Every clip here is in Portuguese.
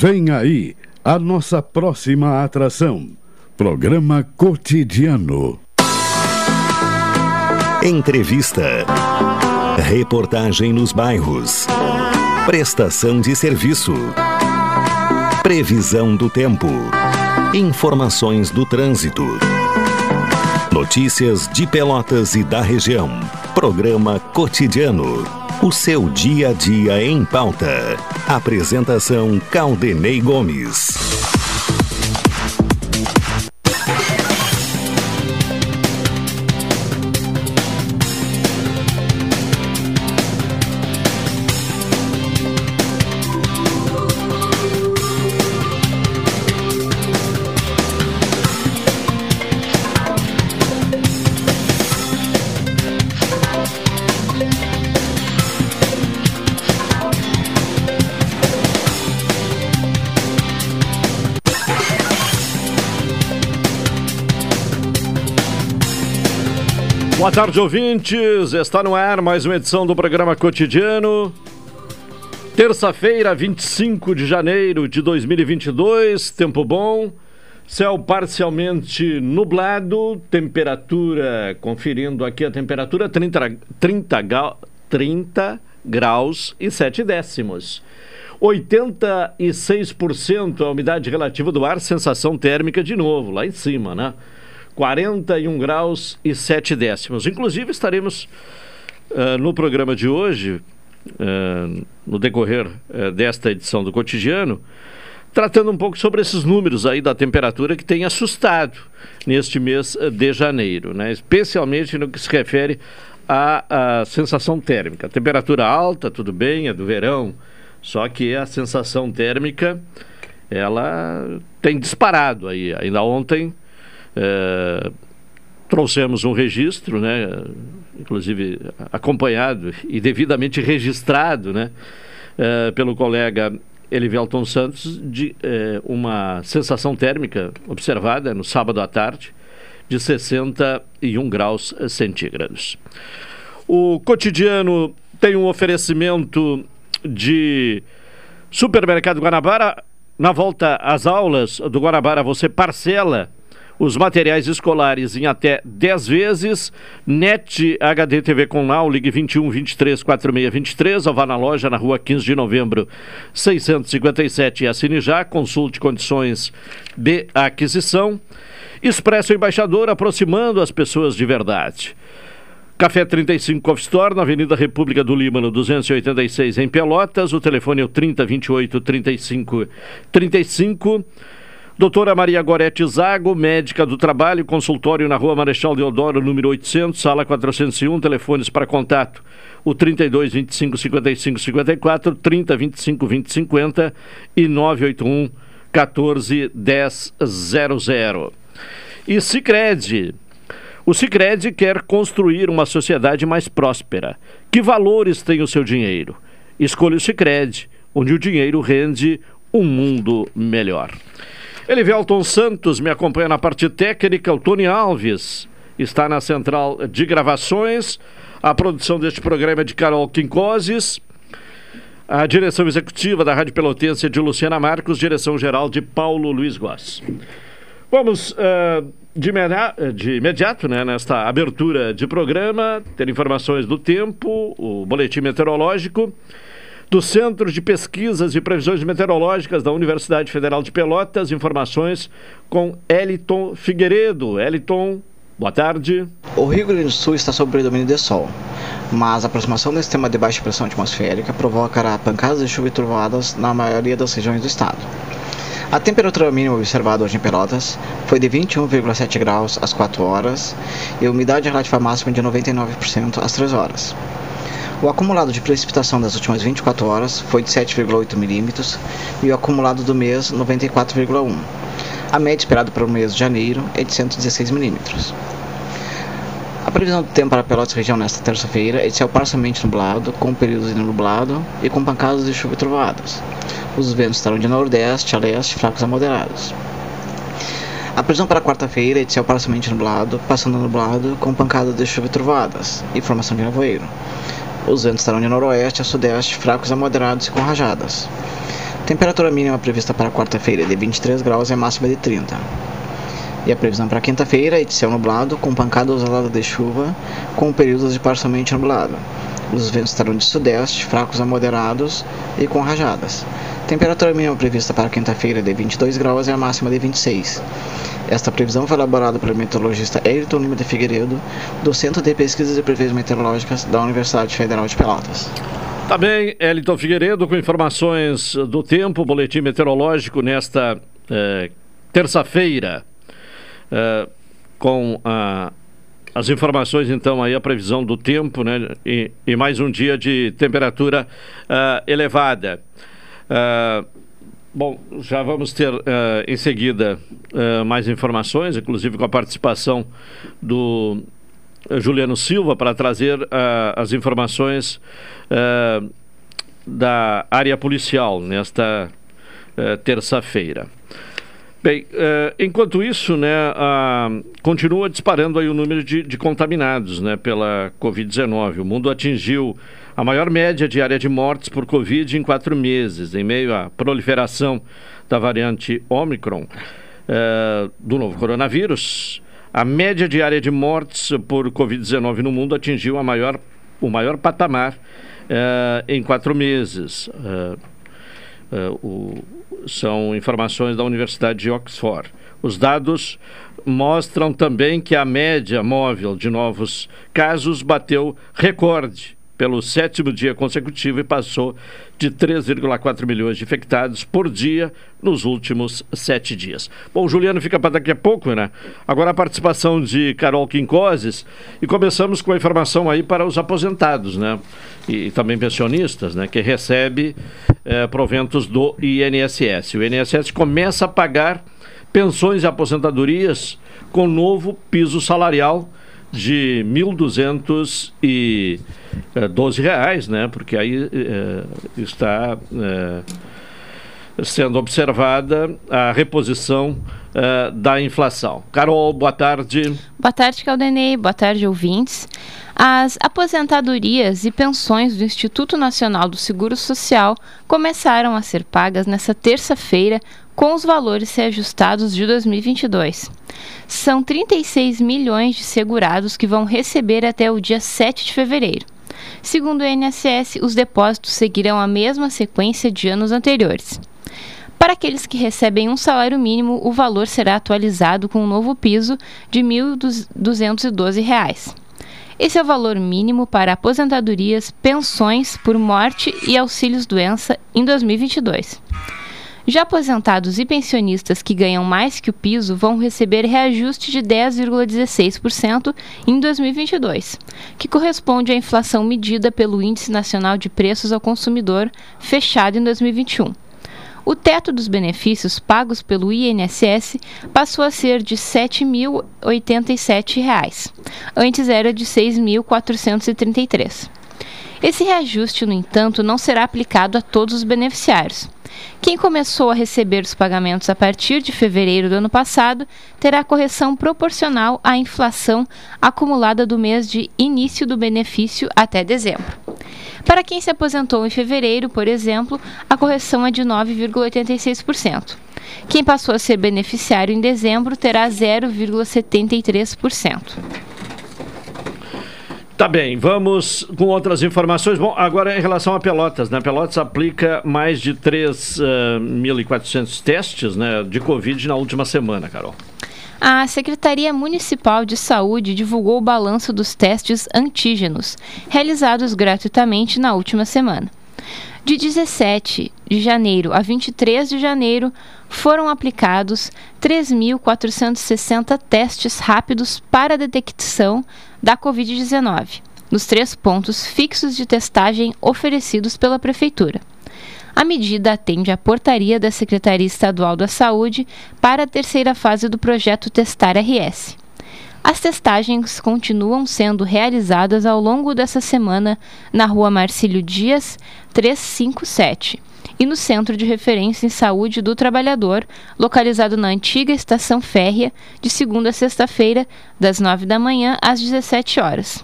Vem aí a nossa próxima atração. Programa Cotidiano. Entrevista. Reportagem nos bairros. Prestação de serviço. Previsão do tempo. Informações do trânsito. Notícias de Pelotas e da região. Programa Cotidiano. O seu dia a dia em pauta. Apresentação Caldenei Gomes. Boa tarde, ouvintes. Está no ar mais uma edição do programa cotidiano. Terça-feira, 25 de janeiro de 2022, tempo bom, céu parcialmente nublado, temperatura, conferindo aqui a temperatura, 30, 30, 30 graus e 7 décimos. 86% a umidade relativa do ar, sensação térmica de novo, lá em cima, né? 41 graus e 7 décimos. Inclusive, estaremos uh, no programa de hoje, uh, no decorrer uh, desta edição do Cotidiano, tratando um pouco sobre esses números aí da temperatura que tem assustado neste mês de janeiro, né? especialmente no que se refere à, à sensação térmica. Temperatura alta, tudo bem, é do verão, só que a sensação térmica ela tem disparado aí. Ainda ontem é, trouxemos um registro, né, inclusive acompanhado e devidamente registrado né, é, pelo colega Elivelton Santos, de é, uma sensação térmica observada no sábado à tarde de 61 graus centígrados. O cotidiano tem um oferecimento de supermercado Guanabara. Na volta às aulas do Guanabara, você parcela os materiais escolares em até 10 vezes. NET HD TV com Now, ligue 21 23 46 23, ou vá na loja na rua 15 de novembro 657 e assine já. Consulte condições de aquisição. Expresso Embaixador, aproximando as pessoas de verdade. Café 35 Coffee Store, na Avenida República do Líbano, 286 em Pelotas. O telefone é o 3028 35 35. Doutora Maria Gorete Zago, médica do trabalho, consultório na rua Marechal Deodoro, número 800, sala 401, telefones para contato, o 32 25 55 54, 30 25 20 50 e 981 14 10 00. E Sicredi. O Sicredi quer construir uma sociedade mais próspera. Que valores tem o seu dinheiro? Escolha o Sicredi, onde o dinheiro rende um mundo melhor. Elivelton Santos me acompanha na parte técnica, o Tony Alves está na central de gravações. A produção deste programa é de Carol Quincoses. A direção executiva da Rádio Pelotense é de Luciana Marcos, direção geral de Paulo Luiz Goss. Vamos uh, de, de, imediato, né, nesta abertura de programa, ter informações do tempo, o boletim meteorológico do Centro de Pesquisas e Previsões Meteorológicas da Universidade Federal de Pelotas. Informações com Eliton Figueiredo. Eliton, boa tarde. O Rio Grande do Sul está sob predomínio de sol, mas a aproximação do sistema de baixa pressão atmosférica provocará pancadas de chuva e trovoadas na maioria das regiões do estado. A temperatura mínima observada hoje em Pelotas foi de 21,7 graus às 4 horas e a umidade relativa máxima de 99% às 3 horas. O acumulado de precipitação das últimas 24 horas foi de 7,8 milímetros e o acumulado do mês 94,1. A média esperada para o mês de janeiro é de 116 milímetros. A previsão do tempo para Pelotas região nesta terça-feira é de céu parcialmente nublado, com períodos de nublado e com pancadas de chuva e trovoadas. Os ventos estarão de nordeste a leste, fracos a moderados. A previsão para quarta-feira é de céu parcialmente nublado, passando nublado, com pancadas de chuva e trovoadas e formação de nevoeiro. Os ventos estarão de noroeste a sudeste, fracos a moderados e com rajadas. Temperatura mínima prevista para quarta-feira é de 23 graus e a máxima de 30. E a previsão para quinta-feira é de céu nublado, com pancadas isoladas de chuva, com períodos de parcialmente nublado. Os ventos estarão de sudeste, fracos a moderados e com rajadas. Temperatura mínima prevista para quinta-feira é de 22 graus e a máxima de 26. Esta previsão foi elaborada pelo meteorologista Ayrton Lima de Figueiredo, do Centro de Pesquisas e Previsões Meteorológicas da Universidade Federal de Pelotas. Tá Elton Figueiredo com informações do tempo, boletim meteorológico nesta eh, terça-feira, eh, com a, as informações, então, aí a previsão do tempo, né? E, e mais um dia de temperatura uh, elevada. Uh, bom, já vamos ter uh, em seguida mais informações, inclusive com a participação do Juliano Silva para trazer as informações da área policial nesta terça-feira. Bem, uh, enquanto isso, né, uh, continua disparando aí o número de, de contaminados né, pela Covid-19. O mundo atingiu a maior média diária de mortes por Covid em quatro meses, em meio à proliferação da variante Omicron uh, do novo coronavírus. A média diária de mortes por Covid-19 no mundo atingiu a maior, o maior patamar em quatro meses. o são informações da Universidade de Oxford. Os dados mostram também que a média móvel de novos casos bateu recorde pelo sétimo dia consecutivo e passou de 3,4 milhões de infectados por dia nos últimos sete dias. Bom, Juliano fica para daqui a pouco, né? Agora a participação de Carol Quincoses e começamos com a informação aí para os aposentados, né? E, e também pensionistas, né? Que recebe é, proventos do INSS. O INSS começa a pagar pensões e aposentadorias com novo piso salarial de 1.212 reais, né? Porque aí é, está é, sendo observada a reposição é, da inflação. Carol, boa tarde. Boa tarde, Caldenei. Boa tarde, ouvintes. As aposentadorias e pensões do Instituto Nacional do Seguro Social começaram a ser pagas nesta terça-feira com os valores reajustados de 2022. São 36 milhões de segurados que vão receber até o dia 7 de fevereiro. Segundo o INSS, os depósitos seguirão a mesma sequência de anos anteriores. Para aqueles que recebem um salário mínimo, o valor será atualizado com um novo piso de R$ 1.212. Esse é o valor mínimo para aposentadorias, pensões por morte e auxílios-doença em 2022. Já aposentados e pensionistas que ganham mais que o piso vão receber reajuste de 10,16% em 2022, que corresponde à inflação medida pelo Índice Nacional de Preços ao Consumidor, fechado em 2021. O teto dos benefícios pagos pelo INSS passou a ser de R$ 7.087, antes era de R$ 6.433. Esse reajuste, no entanto, não será aplicado a todos os beneficiários. Quem começou a receber os pagamentos a partir de fevereiro do ano passado terá correção proporcional à inflação acumulada do mês de início do benefício até dezembro. Para quem se aposentou em fevereiro, por exemplo, a correção é de 9,86%. Quem passou a ser beneficiário em dezembro terá 0,73%. Tá bem, vamos com outras informações. Bom, agora em relação a Pelotas, né? Pelotas aplica mais de 3.400 uh, testes né, de Covid na última semana, Carol. A Secretaria Municipal de Saúde divulgou o balanço dos testes antígenos, realizados gratuitamente na última semana. De 17 de janeiro a 23 de janeiro, foram aplicados 3.460 testes rápidos para detecção da Covid-19, nos três pontos fixos de testagem oferecidos pela Prefeitura. A medida atende à portaria da Secretaria Estadual da Saúde para a terceira fase do projeto Testar RS. As testagens continuam sendo realizadas ao longo dessa semana na Rua Marcílio Dias, 357, e no Centro de Referência em Saúde do Trabalhador, localizado na antiga estação férrea, de segunda a sexta-feira, das 9 da manhã às 17 horas.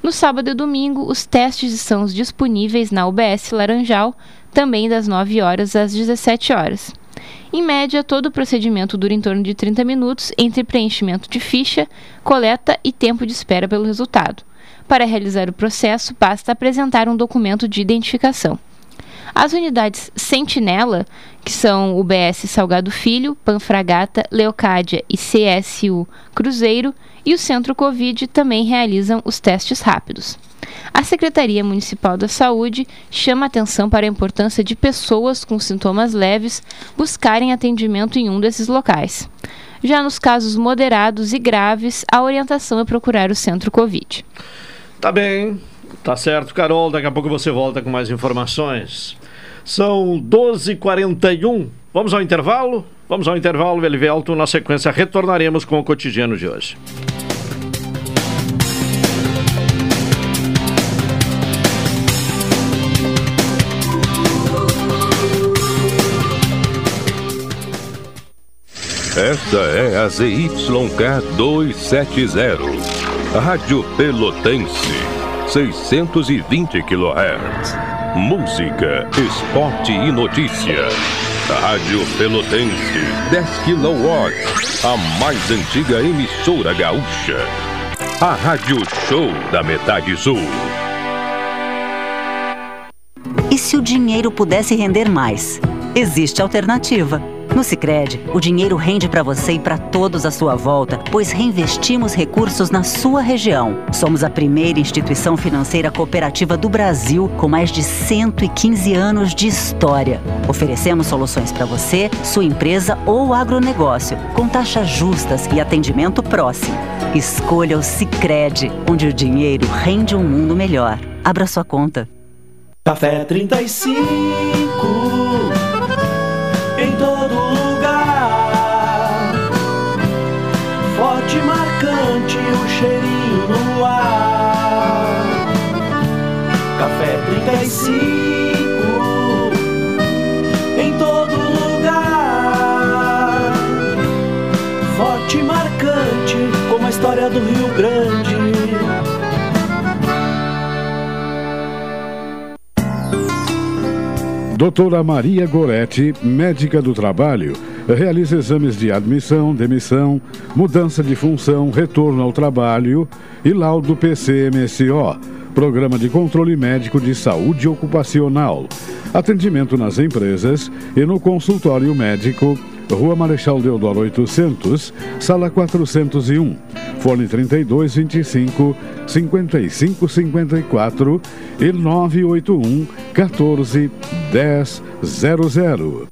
No sábado e domingo, os testes são disponíveis na UBS Laranjal, também das 9 horas às 17 horas. Em média, todo o procedimento dura em torno de 30 minutos entre preenchimento de ficha, coleta e tempo de espera pelo resultado. Para realizar o processo, basta apresentar um documento de identificação. As unidades Sentinela, que são o BS Salgado Filho, Panfragata, Leocádia e CSU Cruzeiro, e o Centro Covid também realizam os testes rápidos. A Secretaria Municipal da Saúde chama atenção para a importância de pessoas com sintomas leves buscarem atendimento em um desses locais. Já nos casos moderados e graves, a orientação é procurar o Centro Covid. Tá bem, tá certo, Carol. Daqui a pouco você volta com mais informações. São 12h41. Vamos ao intervalo? Vamos ao intervalo, Velivelto. Na sequência, retornaremos com o cotidiano de hoje. Esta é a ZYK 270, Rádio Pelotense, 620 kHz. Música, esporte e notícia. Rádio Pelotense, 10 kW, a mais antiga emissora gaúcha. A Rádio Show da Metade Sul. E se o dinheiro pudesse render mais? Existe alternativa. No Sicredi, o dinheiro rende para você e para todos à sua volta, pois reinvestimos recursos na sua região. Somos a primeira instituição financeira cooperativa do Brasil com mais de 115 anos de história. Oferecemos soluções para você, sua empresa ou agronegócio, com taxas justas e atendimento próximo. Escolha o Sicredi, onde o dinheiro rende um mundo melhor. Abra sua conta. Café 35 35 em todo lugar. Forte e marcante como a história do Rio Grande. Doutora Maria Goretti, médica do trabalho, realiza exames de admissão, demissão, mudança de função, retorno ao trabalho e laudo PCMSO, Programa de Controle Médico de Saúde Ocupacional. Atendimento nas empresas e no consultório médico, Rua Marechal Deodoro 800, Sala 401. Fone 32 25 55 54 e 981 14 10 00.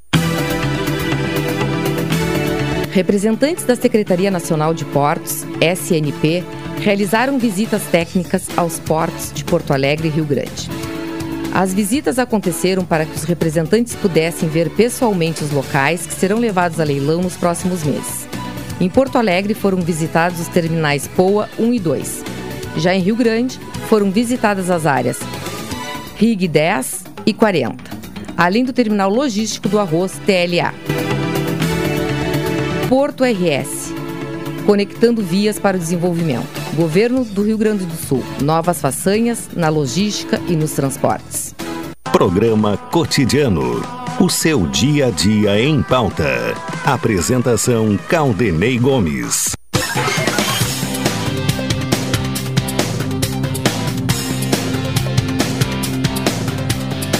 Representantes da Secretaria Nacional de Portos, SNP, realizaram visitas técnicas aos portos de Porto Alegre e Rio Grande. As visitas aconteceram para que os representantes pudessem ver pessoalmente os locais que serão levados a leilão nos próximos meses. Em Porto Alegre foram visitados os terminais POA 1 e 2. Já em Rio Grande, foram visitadas as áreas RIG 10 e 40, além do terminal logístico do arroz TLA. Porto RS, conectando vias para o desenvolvimento. Governo do Rio Grande do Sul, novas façanhas na logística e nos transportes. Programa Cotidiano. O seu dia a dia em pauta. Apresentação Caldenei Gomes.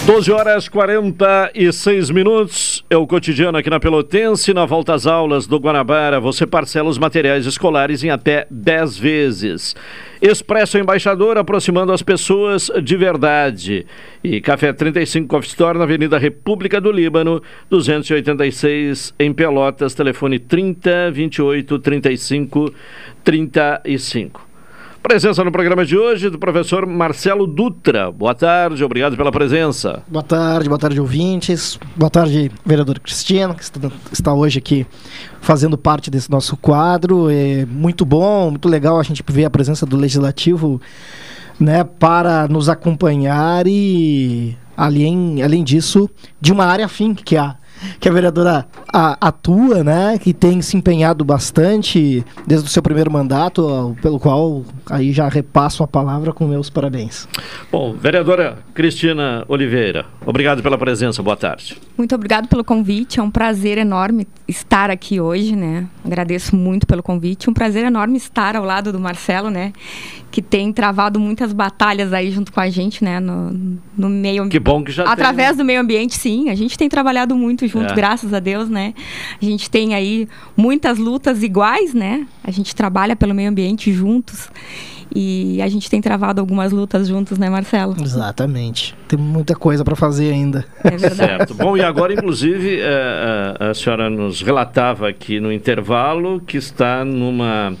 12 horas 46 minutos. É o cotidiano aqui na Pelotense. Na volta às aulas do Guanabara, você parcela os materiais escolares em até 10 vezes. Expresso Embaixador aproximando as pessoas de verdade. E Café 35 Coffee Store na Avenida República do Líbano, 286 em Pelotas. Telefone 30 28 35 35. Presença no programa de hoje do professor Marcelo Dutra. Boa tarde, obrigado pela presença. Boa tarde, boa tarde, ouvintes. Boa tarde, vereador Cristiano, que está hoje aqui fazendo parte desse nosso quadro. É muito bom, muito legal a gente ver a presença do Legislativo né, para nos acompanhar e, além, além disso, de uma área afim, que é a que a vereadora a, atua, né? Que tem se empenhado bastante desde o seu primeiro mandato, pelo qual aí já repasso a palavra com meus parabéns. Bom, vereadora Cristina Oliveira, obrigado pela presença, boa tarde. Muito obrigado pelo convite, é um prazer enorme estar aqui hoje, né? Agradeço muito pelo convite, um prazer enorme estar ao lado do Marcelo, né? Que tem travado muitas batalhas aí junto com a gente, né? No, no meio Que bom que já Através tem, do meio ambiente, sim. A gente tem trabalhado muito junto, é. graças a Deus, né? A gente tem aí muitas lutas iguais, né? A gente trabalha pelo meio ambiente juntos. E a gente tem travado algumas lutas juntos, né, Marcelo? Exatamente. Tem muita coisa para fazer ainda. É verdade. Certo. Bom, e agora, inclusive, a, é, é, a senhora nos relatava aqui no intervalo que está numa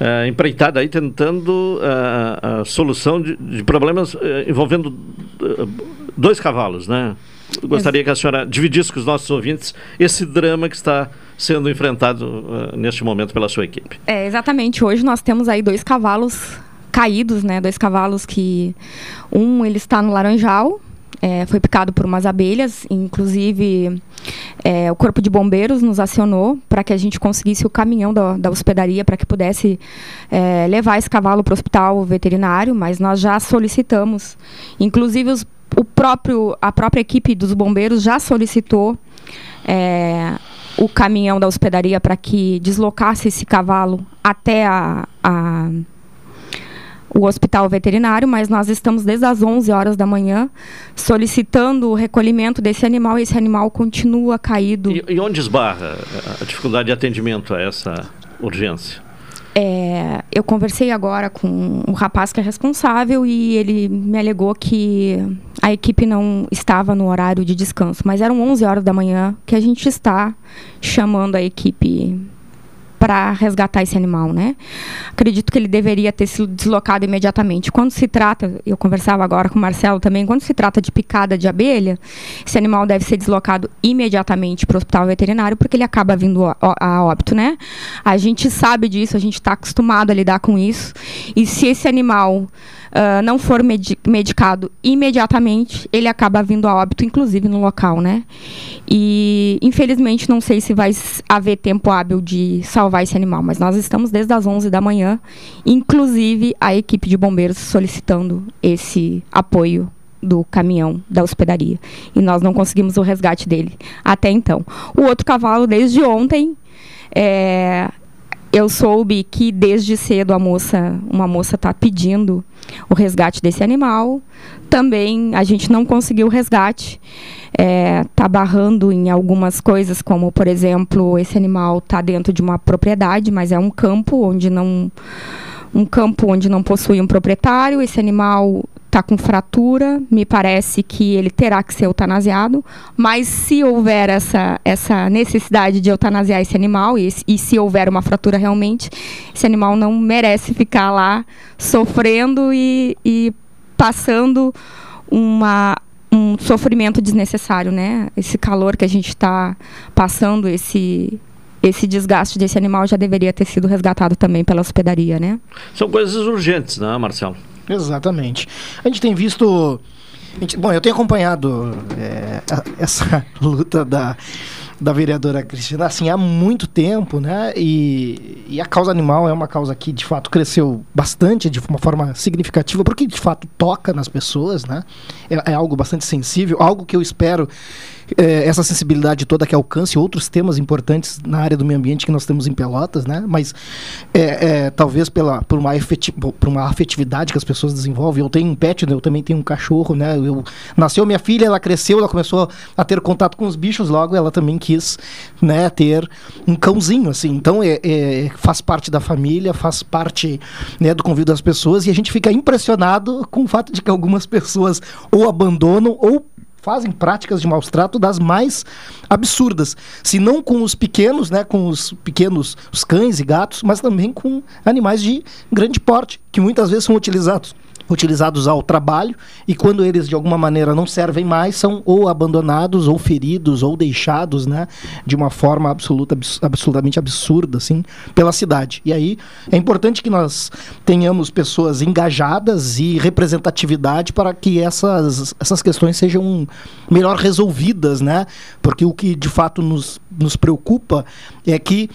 uh, empreitada aí tentando uh, a solução de, de problemas uh, envolvendo dois cavalos, né? Gostaria que a senhora dividisse com os nossos ouvintes esse drama que está sendo enfrentado uh, neste momento pela sua equipe. É, exatamente. Hoje nós temos aí dois cavalos caídos, né? Dois cavalos que um ele está no Laranjal, é, foi picado por umas abelhas, inclusive é, o corpo de bombeiros nos acionou para que a gente conseguisse o caminhão da, da hospedaria para que pudesse é, levar esse cavalo para o hospital veterinário, mas nós já solicitamos, inclusive os, o próprio, a própria equipe dos bombeiros já solicitou é, o caminhão da hospedaria para que deslocasse esse cavalo até a, a o hospital veterinário, mas nós estamos desde as 11 horas da manhã solicitando o recolhimento desse animal e esse animal continua caído. E, e onde esbarra a dificuldade de atendimento a essa urgência? É, eu conversei agora com o rapaz que é responsável e ele me alegou que a equipe não estava no horário de descanso, mas eram 11 horas da manhã que a gente está chamando a equipe para resgatar esse animal, né? Acredito que ele deveria ter sido deslocado imediatamente. Quando se trata, eu conversava agora com o Marcelo também, quando se trata de picada de abelha, esse animal deve ser deslocado imediatamente para o hospital veterinário, porque ele acaba vindo a, óbito, né? A gente sabe disso, a gente está acostumado a lidar com isso. E se esse animal uh, não for medi medicado imediatamente, ele acaba vindo a óbito, inclusive no local, né? E infelizmente não sei se vai haver tempo hábil de salvar esse animal, mas nós estamos desde as 11 da manhã, inclusive a equipe de bombeiros solicitando esse apoio do caminhão da hospedaria. E nós não conseguimos o resgate dele até então. O outro cavalo, desde ontem, é, eu soube que desde cedo a moça, uma moça está pedindo o resgate desse animal. Também a gente não conseguiu o resgate. Está é, tá barrando em algumas coisas, como por exemplo, esse animal está dentro de uma propriedade, mas é um campo onde não um campo onde não possui um proprietário. Esse animal está com fratura, me parece que ele terá que ser eutanasiado, mas se houver essa, essa necessidade de eutanasiar esse animal, e, e se houver uma fratura realmente, esse animal não merece ficar lá sofrendo e, e passando uma, um sofrimento desnecessário, né? Esse calor que a gente está passando, esse esse desgaste desse animal já deveria ter sido resgatado também pela hospedaria, né? São coisas urgentes, né, Marcelo? Exatamente. A gente tem visto. Gente, bom, eu tenho acompanhado é, essa luta da, da vereadora Cristina assim há muito tempo, né? E, e, a causa animal é uma causa que de fato cresceu bastante, de uma forma significativa, porque de fato toca nas pessoas, né? É, é algo bastante sensível, algo que eu espero é, essa sensibilidade toda que alcance outros temas importantes na área do meio ambiente que nós temos em Pelotas, né? Mas é, é, talvez pela, por, uma por uma afetividade que as pessoas desenvolvem. Eu tenho um pet, eu também tenho um cachorro, né? Eu, nasceu minha filha, ela cresceu, ela começou a ter contato com os bichos, logo ela também quis né, ter um cãozinho, assim. Então é, é faz parte da família, faz parte né, do convívio das pessoas e a gente fica impressionado com o fato de que algumas pessoas ou abandonam ou fazem práticas de maus trato das mais absurdas. Se não com os pequenos, né, com os pequenos, os cães e gatos, mas também com animais de grande porte, que muitas vezes são utilizados utilizados ao trabalho e quando eles de alguma maneira não servem mais são ou abandonados ou feridos ou deixados, né, de uma forma absoluta abs absolutamente absurda assim pela cidade. E aí é importante que nós tenhamos pessoas engajadas e representatividade para que essas essas questões sejam melhor resolvidas, né? Porque o que de fato nos nos preocupa é que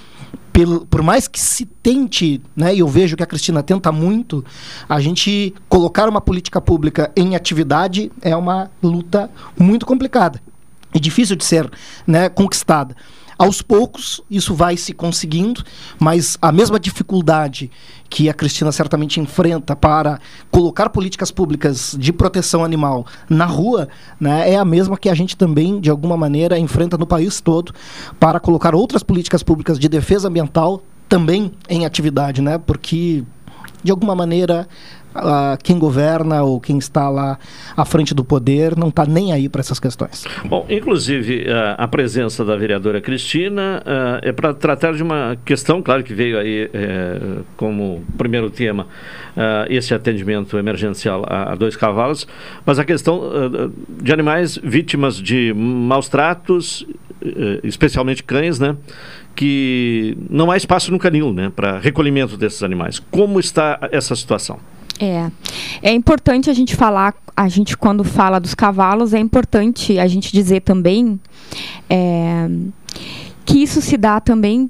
pelo, por mais que se tente, né, e eu vejo que a Cristina tenta muito, a gente colocar uma política pública em atividade é uma luta muito complicada e difícil de ser né, conquistada. Aos poucos, isso vai se conseguindo, mas a mesma dificuldade que a Cristina certamente enfrenta para colocar políticas públicas de proteção animal na rua, né, é a mesma que a gente também, de alguma maneira, enfrenta no país todo para colocar outras políticas públicas de defesa ambiental também em atividade, né? Porque de alguma maneira uh, quem governa ou quem está lá à frente do poder não está nem aí para essas questões. Bom, inclusive uh, a presença da vereadora Cristina uh, é para tratar de uma questão, claro que veio aí eh, como primeiro tema esse atendimento emergencial a, a, dois cavalos, mas a questão de animais vítimas de maus tratos, especialmente cães, né? que não há espaço no canil né, para recolhimento desses animais. Como está essa situação? É, é importante a gente falar, a gente quando fala dos cavalos, é importante a gente dizer também é, que isso se dá também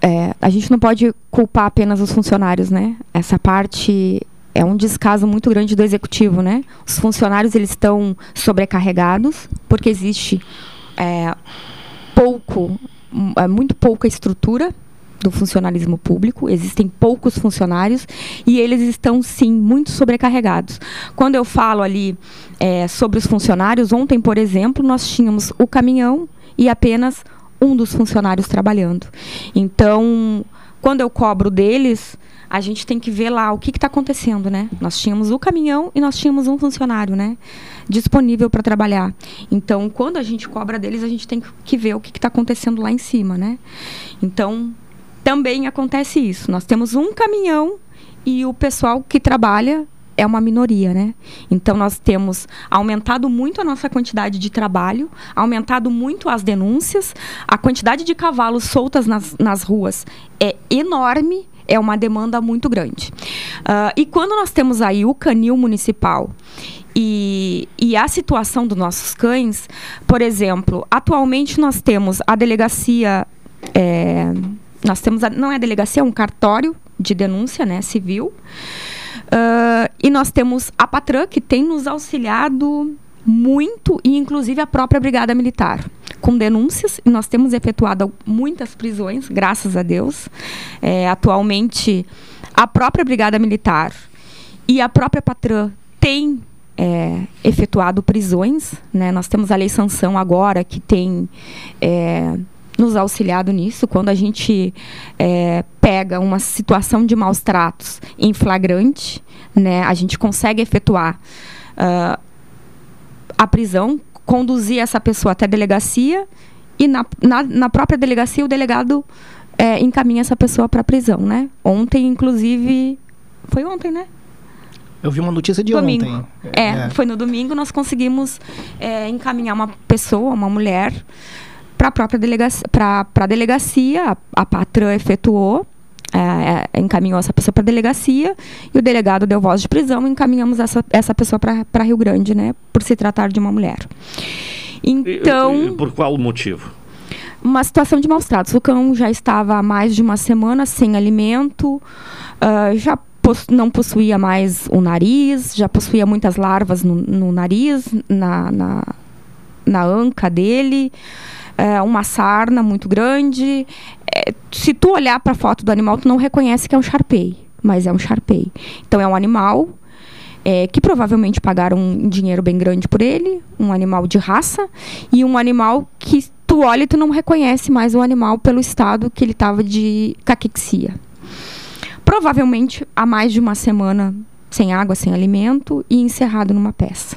é, a gente não pode culpar apenas os funcionários, né? Essa parte é um descaso muito grande do executivo, né? Os funcionários eles estão sobrecarregados porque existe é, pouco, é, muito pouca estrutura do funcionalismo público, existem poucos funcionários e eles estão, sim, muito sobrecarregados. Quando eu falo ali é, sobre os funcionários, ontem, por exemplo, nós tínhamos o caminhão e apenas um dos funcionários trabalhando. Então, quando eu cobro deles, a gente tem que ver lá o que está acontecendo, né? Nós tínhamos o caminhão e nós tínhamos um funcionário, né? Disponível para trabalhar. Então, quando a gente cobra deles, a gente tem que ver o que está acontecendo lá em cima, né? Então, também acontece isso. Nós temos um caminhão e o pessoal que trabalha é uma minoria, né? Então nós temos aumentado muito a nossa quantidade de trabalho, aumentado muito as denúncias, a quantidade de cavalos soltas nas, nas ruas é enorme, é uma demanda muito grande. Uh, e quando nós temos aí o canil municipal e, e, a situação dos nossos cães, por exemplo, atualmente nós temos a delegacia. É, nós temos, a, não é delegacia, é um cartório de denúncia né, civil. Uh, e nós temos a Patran, que tem nos auxiliado muito, e inclusive a própria Brigada Militar, com denúncias. E nós temos efetuado muitas prisões, graças a Deus. É, atualmente, a própria Brigada Militar e a própria Patran têm é, efetuado prisões. Né? Nós temos a Lei Sanção agora, que tem. É, nos auxiliado nisso. Quando a gente é, pega uma situação de maus tratos em flagrante, né, a gente consegue efetuar uh, a prisão, conduzir essa pessoa até a delegacia e na, na, na própria delegacia o delegado é, encaminha essa pessoa para a prisão, né? Ontem, inclusive, foi ontem, né? Eu vi uma notícia de domingo. ontem. É, é, foi no domingo nós conseguimos é, encaminhar uma pessoa, uma mulher, para a própria delegacia, para a delegacia, a, patrã efetuou, é, é, encaminhou essa pessoa para a delegacia e o delegado deu voz de prisão e encaminhamos essa, essa pessoa para Rio Grande, né, por se tratar de uma mulher. Então. E, e por qual motivo? Uma situação de maus tratos. O cão já estava há mais de uma semana sem alimento, uh, já não possuía mais o nariz, já possuía muitas larvas no, no nariz, na, na na anca dele, é, uma sarna muito grande. É, se tu olhar para a foto do animal, tu não reconhece que é um charpei, mas é um charpei. Então é um animal é, que provavelmente pagaram um dinheiro bem grande por ele, um animal de raça e um animal que tu olha e tu não reconhece mais o animal pelo estado que ele estava de caquexia. Provavelmente há mais de uma semana sem água, sem alimento e encerrado numa peça.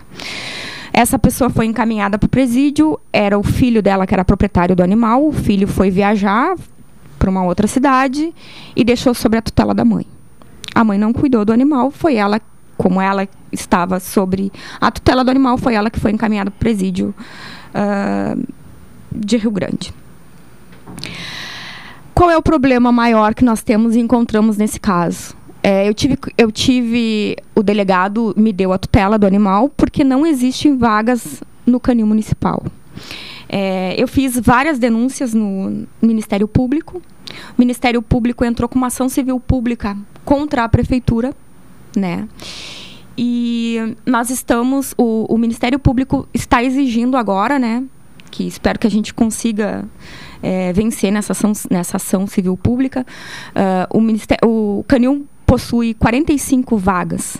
Essa pessoa foi encaminhada para o presídio, era o filho dela que era proprietário do animal, o filho foi viajar para uma outra cidade e deixou sobre a tutela da mãe. A mãe não cuidou do animal, foi ela, como ela estava sobre a tutela do animal, foi ela que foi encaminhada para o presídio uh, de Rio Grande. Qual é o problema maior que nós temos e encontramos nesse caso? É, eu, tive, eu tive. O delegado me deu a tutela do animal porque não existem vagas no canil municipal. É, eu fiz várias denúncias no Ministério Público. O Ministério Público entrou com uma ação civil pública contra a prefeitura, né? E nós estamos, o, o Ministério Público está exigindo agora, né? Que espero que a gente consiga é, vencer nessa ação, nessa ação civil pública. Uh, o, Ministério, o Canil possui 45 vagas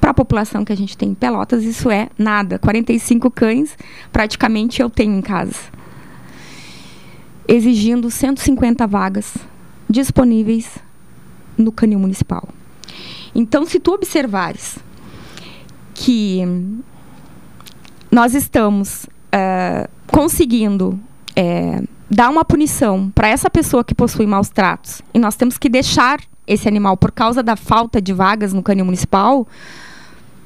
para a população que a gente tem em Pelotas, isso é nada. 45 cães, praticamente eu tenho em casa. Exigindo 150 vagas disponíveis no canil municipal. Então, se tu observares que nós estamos uh, conseguindo uh, dar uma punição para essa pessoa que possui maus tratos e nós temos que deixar esse animal por causa da falta de vagas no canil municipal,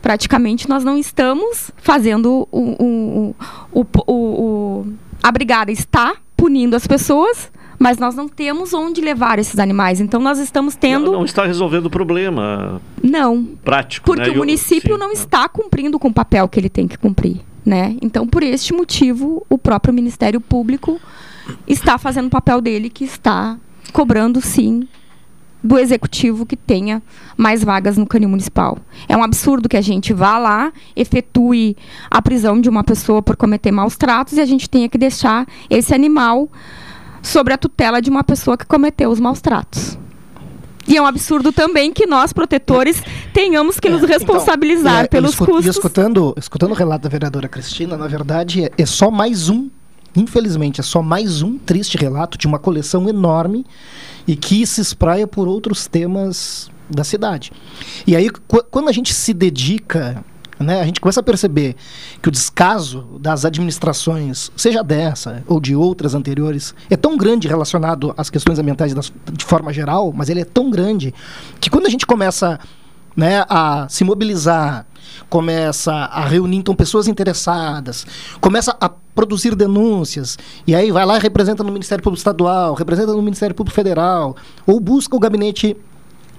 praticamente nós não estamos fazendo o, o, o, a brigada está punindo as pessoas mas nós não temos onde levar esses animais. Então nós estamos tendo. Não, não está resolvendo o problema. Não. Prático. Porque né? o município Eu, não está cumprindo com o papel que ele tem que cumprir. Né? Então, por este motivo, o próprio Ministério Público está fazendo o papel dele, que está cobrando, sim, do executivo que tenha mais vagas no canil municipal. É um absurdo que a gente vá lá, efetue a prisão de uma pessoa por cometer maus tratos e a gente tenha que deixar esse animal sobre a tutela de uma pessoa que cometeu os maus tratos. E é um absurdo também que nós, protetores, tenhamos que é, nos responsabilizar então, é, pelos escut, custos. Escutando, escutando o relato da vereadora Cristina, na verdade, é, é só mais um infelizmente, é só mais um triste relato de uma coleção enorme e que se espraia por outros temas da cidade. E aí, quando a gente se dedica né, a gente começa a perceber que o descaso das administrações, seja dessa ou de outras anteriores, é tão grande relacionado às questões ambientais das, de forma geral, mas ele é tão grande que quando a gente começa né, a se mobilizar, começa a reunir então pessoas interessadas, começa a produzir denúncias, e aí vai lá e representa no Ministério Público Estadual, representa no Ministério Público Federal, ou busca o gabinete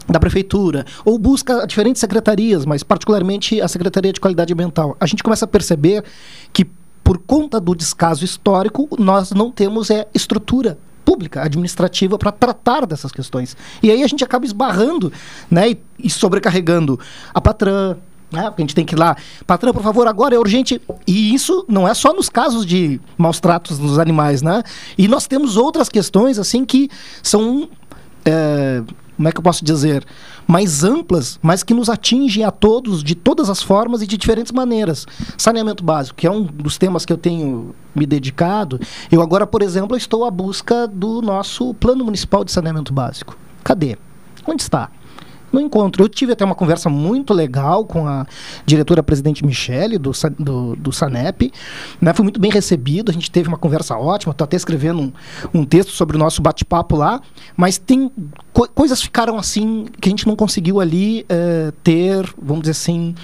da prefeitura, ou busca diferentes secretarias, mas particularmente a Secretaria de Qualidade Ambiental. A gente começa a perceber que, por conta do descaso histórico, nós não temos é, estrutura pública, administrativa, para tratar dessas questões. E aí a gente acaba esbarrando né, e, e sobrecarregando a patrã, né? Porque a gente tem que ir lá, patrão, por favor, agora é urgente. E isso não é só nos casos de maus tratos nos animais, né? E nós temos outras questões, assim, que são. É, como é que eu posso dizer? Mais amplas, mas que nos atingem a todos de todas as formas e de diferentes maneiras. Saneamento básico, que é um dos temas que eu tenho me dedicado. Eu agora, por exemplo, estou à busca do nosso Plano Municipal de Saneamento Básico. Cadê? Onde está? No encontro. Eu tive até uma conversa muito legal com a diretora presidente Michele, do, do, do SANEP. Né? Foi muito bem recebido, a gente teve uma conversa ótima. Estou até escrevendo um, um, texto sobre o nosso bate-papo lá. Mas tem co coisas ficaram assim que a gente não conseguiu ali uh, ter, vamos dizer assim,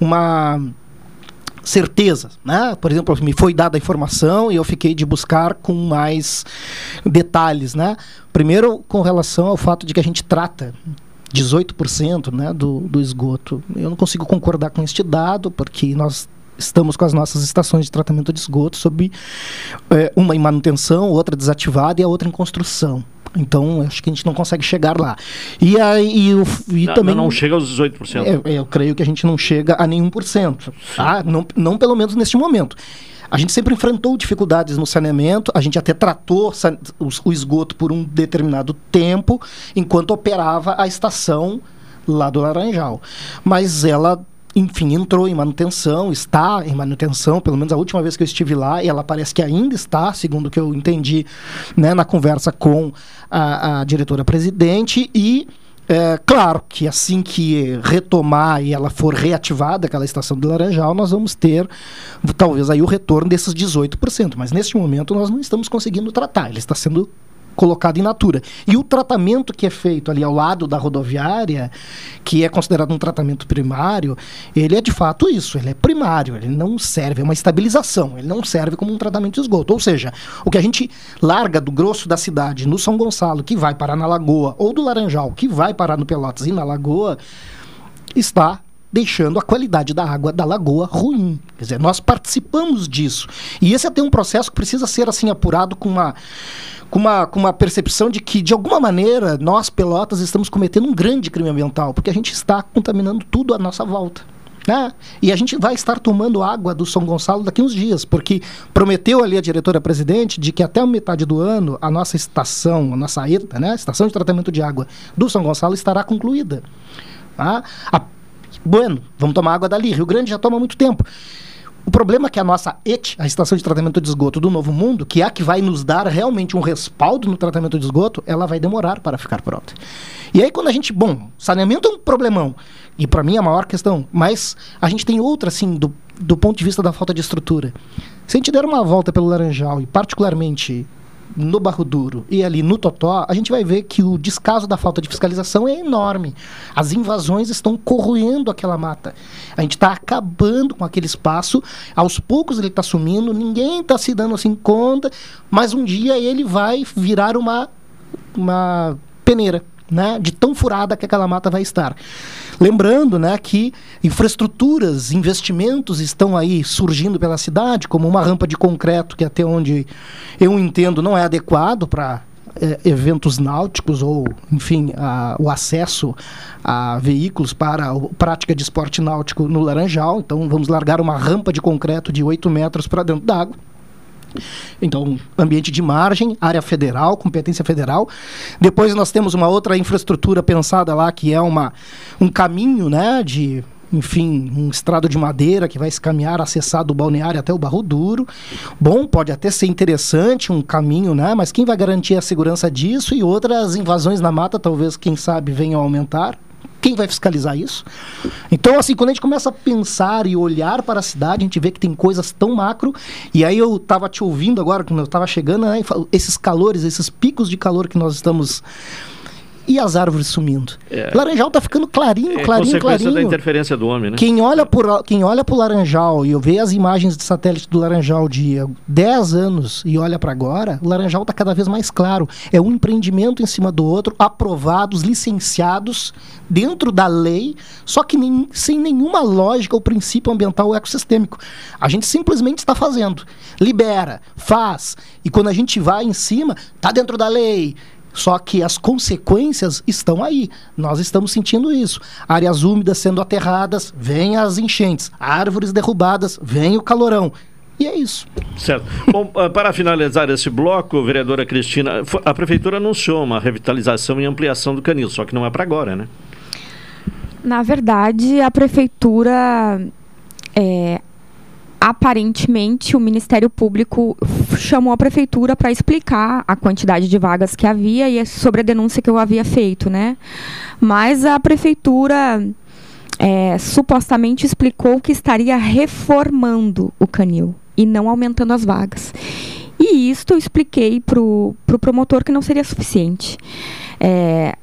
uma certeza, né? Por exemplo, me foi dada a informação e eu fiquei de buscar com mais detalhes, né? Primeiro, com relação ao fato de que a gente trata 18% né, do, do esgoto. Eu não consigo concordar com este dado, porque nós estamos com as nossas estações de tratamento de esgoto sob é, uma em manutenção, outra desativada e a outra em construção. Então, acho que a gente não consegue chegar lá. E aí, e, e Não, também. não chega aos 18%. É, eu creio que a gente não chega a nenhum por cento. Tá? Não, não pelo menos neste momento. A gente sempre enfrentou dificuldades no saneamento, a gente até tratou o esgoto por um determinado tempo, enquanto operava a estação lá do Laranjal. Mas ela, enfim, entrou em manutenção, está em manutenção, pelo menos a última vez que eu estive lá, e ela parece que ainda está, segundo o que eu entendi né, na conversa com a, a diretora-presidente, e é, claro que assim que retomar e ela for reativada, aquela estação do Laranjal, nós vamos ter talvez aí o retorno desses 18%. Mas neste momento nós não estamos conseguindo tratar, ele está sendo colocado in natura. E o tratamento que é feito ali ao lado da rodoviária, que é considerado um tratamento primário, ele é de fato isso, ele é primário, ele não serve, é uma estabilização, ele não serve como um tratamento de esgoto. Ou seja, o que a gente larga do grosso da cidade no São Gonçalo, que vai parar na Lagoa, ou do Laranjal, que vai parar no Pelotas e na Lagoa, está deixando a qualidade da água da lagoa ruim. Quer dizer, nós participamos disso. E esse é até um processo que precisa ser assim apurado com uma com uma, com uma percepção de que, de alguma maneira, nós, Pelotas, estamos cometendo um grande crime ambiental, porque a gente está contaminando tudo à nossa volta. Né? E a gente vai estar tomando água do São Gonçalo daqui uns dias, porque prometeu ali a diretora-presidente de que até a metade do ano a nossa estação, a nossa ETA, né? estação de tratamento de água do São Gonçalo estará concluída. Tá? A Bueno, vamos tomar água dali. Rio Grande já toma muito tempo. O problema é que a nossa ET, a Estação de Tratamento de Esgoto do Novo Mundo, que é a que vai nos dar realmente um respaldo no tratamento de esgoto, ela vai demorar para ficar pronta. E aí quando a gente, bom, saneamento é um problemão, e para mim é a maior questão, mas a gente tem outra, assim, do, do ponto de vista da falta de estrutura. Se a gente der uma volta pelo Laranjal, e particularmente no Barro Duro e ali no Totó, a gente vai ver que o descaso da falta de fiscalização é enorme. As invasões estão corroendo aquela mata. A gente está acabando com aquele espaço. Aos poucos ele está sumindo, ninguém está se dando assim conta, mas um dia ele vai virar uma, uma peneira. Né, de tão furada que aquela mata vai estar. Lembrando né, que infraestruturas, investimentos estão aí surgindo pela cidade, como uma rampa de concreto, que até onde eu entendo não é adequado para eh, eventos náuticos ou, enfim, a- o acesso a veículos para a prática de esporte náutico no Laranjal. Então, vamos largar uma rampa de concreto de 8 metros para dentro d'água. Então, ambiente de margem, área federal, competência federal. Depois nós temos uma outra infraestrutura pensada lá, que é uma, um caminho, né, de, enfim, um estrado de madeira que vai se caminhar, acessar do balneário até o Barro Duro. Bom, pode até ser interessante um caminho, né, mas quem vai garantir a segurança disso e outras invasões na mata, talvez, quem sabe, venham a aumentar. Quem vai fiscalizar isso? Então, assim, quando a gente começa a pensar e olhar para a cidade, a gente vê que tem coisas tão macro. E aí eu estava te ouvindo agora, quando eu estava chegando, né, esses calores, esses picos de calor que nós estamos. E as árvores sumindo. É. Laranjal tá ficando clarinho, É clarinho, consequência da clarinho. interferência do homem, né? Quem olha por quem olha pro Laranjal e vê as imagens de satélite do Laranjal de 10 anos e olha para agora, o Laranjal está cada vez mais claro. É um empreendimento em cima do outro, aprovados, licenciados dentro da lei, só que nem- sem nenhuma lógica ou princípio ambiental ou ecossistêmico. A gente simplesmente está fazendo, libera, faz e quando a gente vai em cima, tá dentro da lei. Só que as consequências estão aí. Nós estamos sentindo isso. Áreas úmidas sendo aterradas, vem as enchentes. Árvores derrubadas, vem o calorão. E é isso. Certo. Bom, ah, para finalizar esse bloco, vereadora Cristina, a prefeitura anunciou uma revitalização e ampliação do canil, só que não é para agora, né? Na verdade, a prefeitura, é, aparentemente, o Ministério Público chamou a prefeitura para explicar a quantidade de vagas que havia e sobre a denúncia que eu havia feito, né? Mas a prefeitura é, supostamente explicou que estaria reformando o canil e não aumentando as vagas. E isto eu expliquei para o pro promotor que não seria suficiente. É,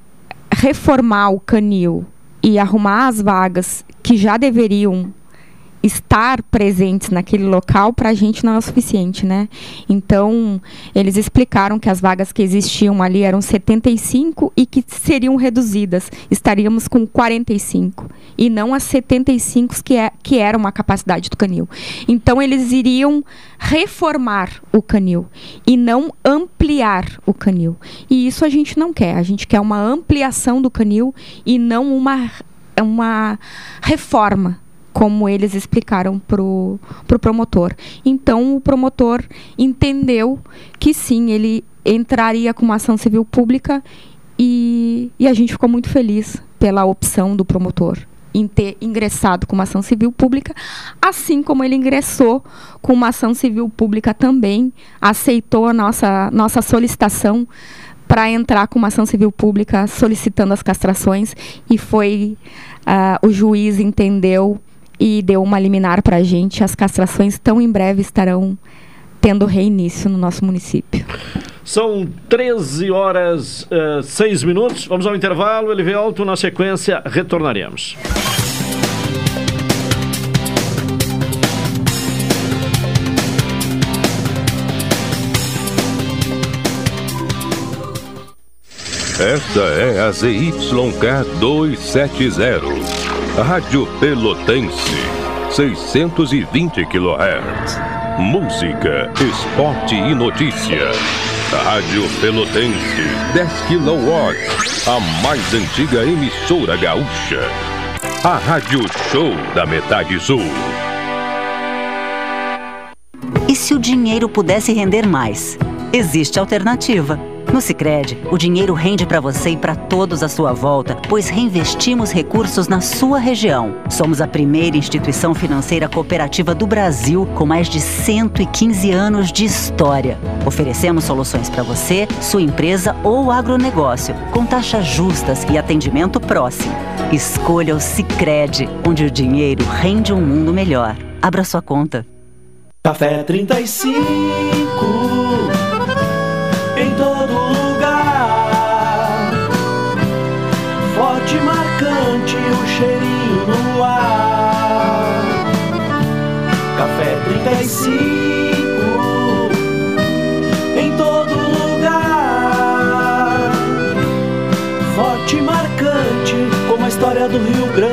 reformar o canil e arrumar as vagas que já deveriam estar presentes naquele local para a gente não é o suficiente, né? Então, eles explicaram que as vagas que existiam ali eram 75 e que seriam reduzidas. Estaríamos com 45 e não as 75 que, é, que era uma capacidade do canil. Então, eles iriam reformar o canil e não ampliar o canil. E isso a gente não quer. A gente quer uma ampliação do canil e não uma, uma reforma como eles explicaram para o pro promotor. Então, o promotor entendeu que sim, ele entraria com uma ação civil pública e, e a gente ficou muito feliz pela opção do promotor em ter ingressado com uma ação civil pública, assim como ele ingressou com uma ação civil pública também, aceitou a nossa, nossa solicitação para entrar com uma ação civil pública solicitando as castrações e foi uh, o juiz entendeu e deu uma liminar para a gente. As castrações tão em breve estarão tendo reinício no nosso município. São 13 horas uh, eh, 6 minutos. Vamos ao intervalo. Ele vê alto. Na sequência, retornaremos. Esta é a ZYK 270 Rádio Pelotense, 620 kHz. Música, esporte e notícia. Rádio Pelotense, 10 kW. A mais antiga emissora gaúcha. A Rádio Show da Metade Sul. E se o dinheiro pudesse render mais? Existe alternativa no Sicredi, o dinheiro rende para você e para todos à sua volta, pois reinvestimos recursos na sua região. Somos a primeira instituição financeira cooperativa do Brasil com mais de 115 anos de história. Oferecemos soluções para você, sua empresa ou agronegócio, com taxas justas e atendimento próximo. Escolha o Sicredi, onde o dinheiro rende um mundo melhor. Abra sua conta. Café 35 do Rio Grande.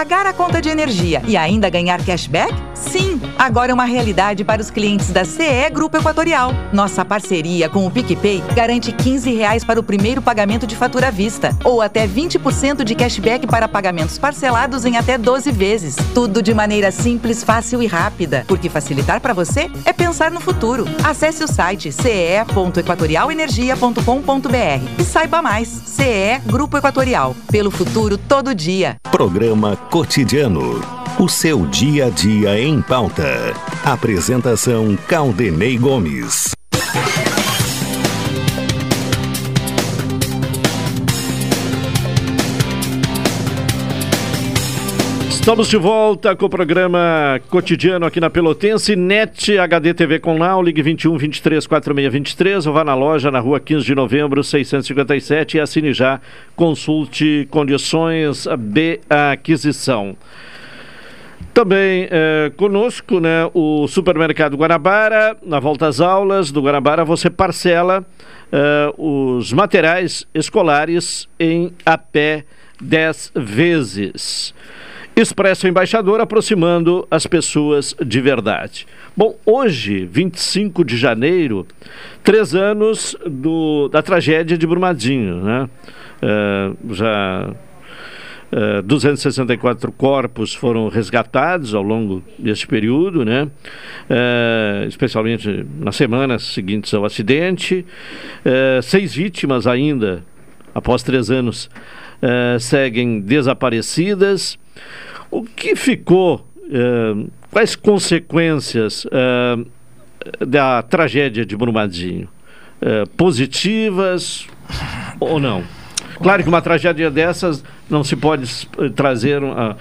Pagar a conta de energia e ainda ganhar cashback? Sim, agora é uma realidade para os clientes da CE Grupo Equatorial. Nossa parceria com o PicPay garante 15 reais para o primeiro pagamento de fatura à vista ou até 20% de cashback para pagamentos parcelados em até 12 vezes. Tudo de maneira simples, fácil e rápida, porque facilitar para você é pensar no futuro. Acesse o site ce.equatorialenergia.com.br e saiba mais. CE Grupo Equatorial, pelo futuro todo dia. Programa Cotidiano. O seu dia a dia em pauta. Apresentação Caldenei Gomes. Estamos de volta com o programa cotidiano aqui na Pelotense, NET HD TV com Now, ligue 21 23 46 23 ou vá na loja na rua 15 de novembro 657 e assine já, consulte condições de aquisição. Também é, conosco né, o Supermercado Guanabara, na volta às aulas do Guanabara você parcela é, os materiais escolares em até 10 vezes. Expresso Embaixador aproximando as pessoas de verdade. Bom, hoje, 25 de janeiro, três anos do, da tragédia de Brumadinho, né? Uh, já Uh, 264 corpos foram resgatados ao longo deste período, né? Uh, especialmente nas semanas seguintes ao acidente. Seis vítimas ainda, após três anos, seguem desaparecidas. O que ficou? quais consequências da tragédia de Brumadinho? positivas ou não? Claro que uma tragédia dessas não se pode eh, trazer, uh,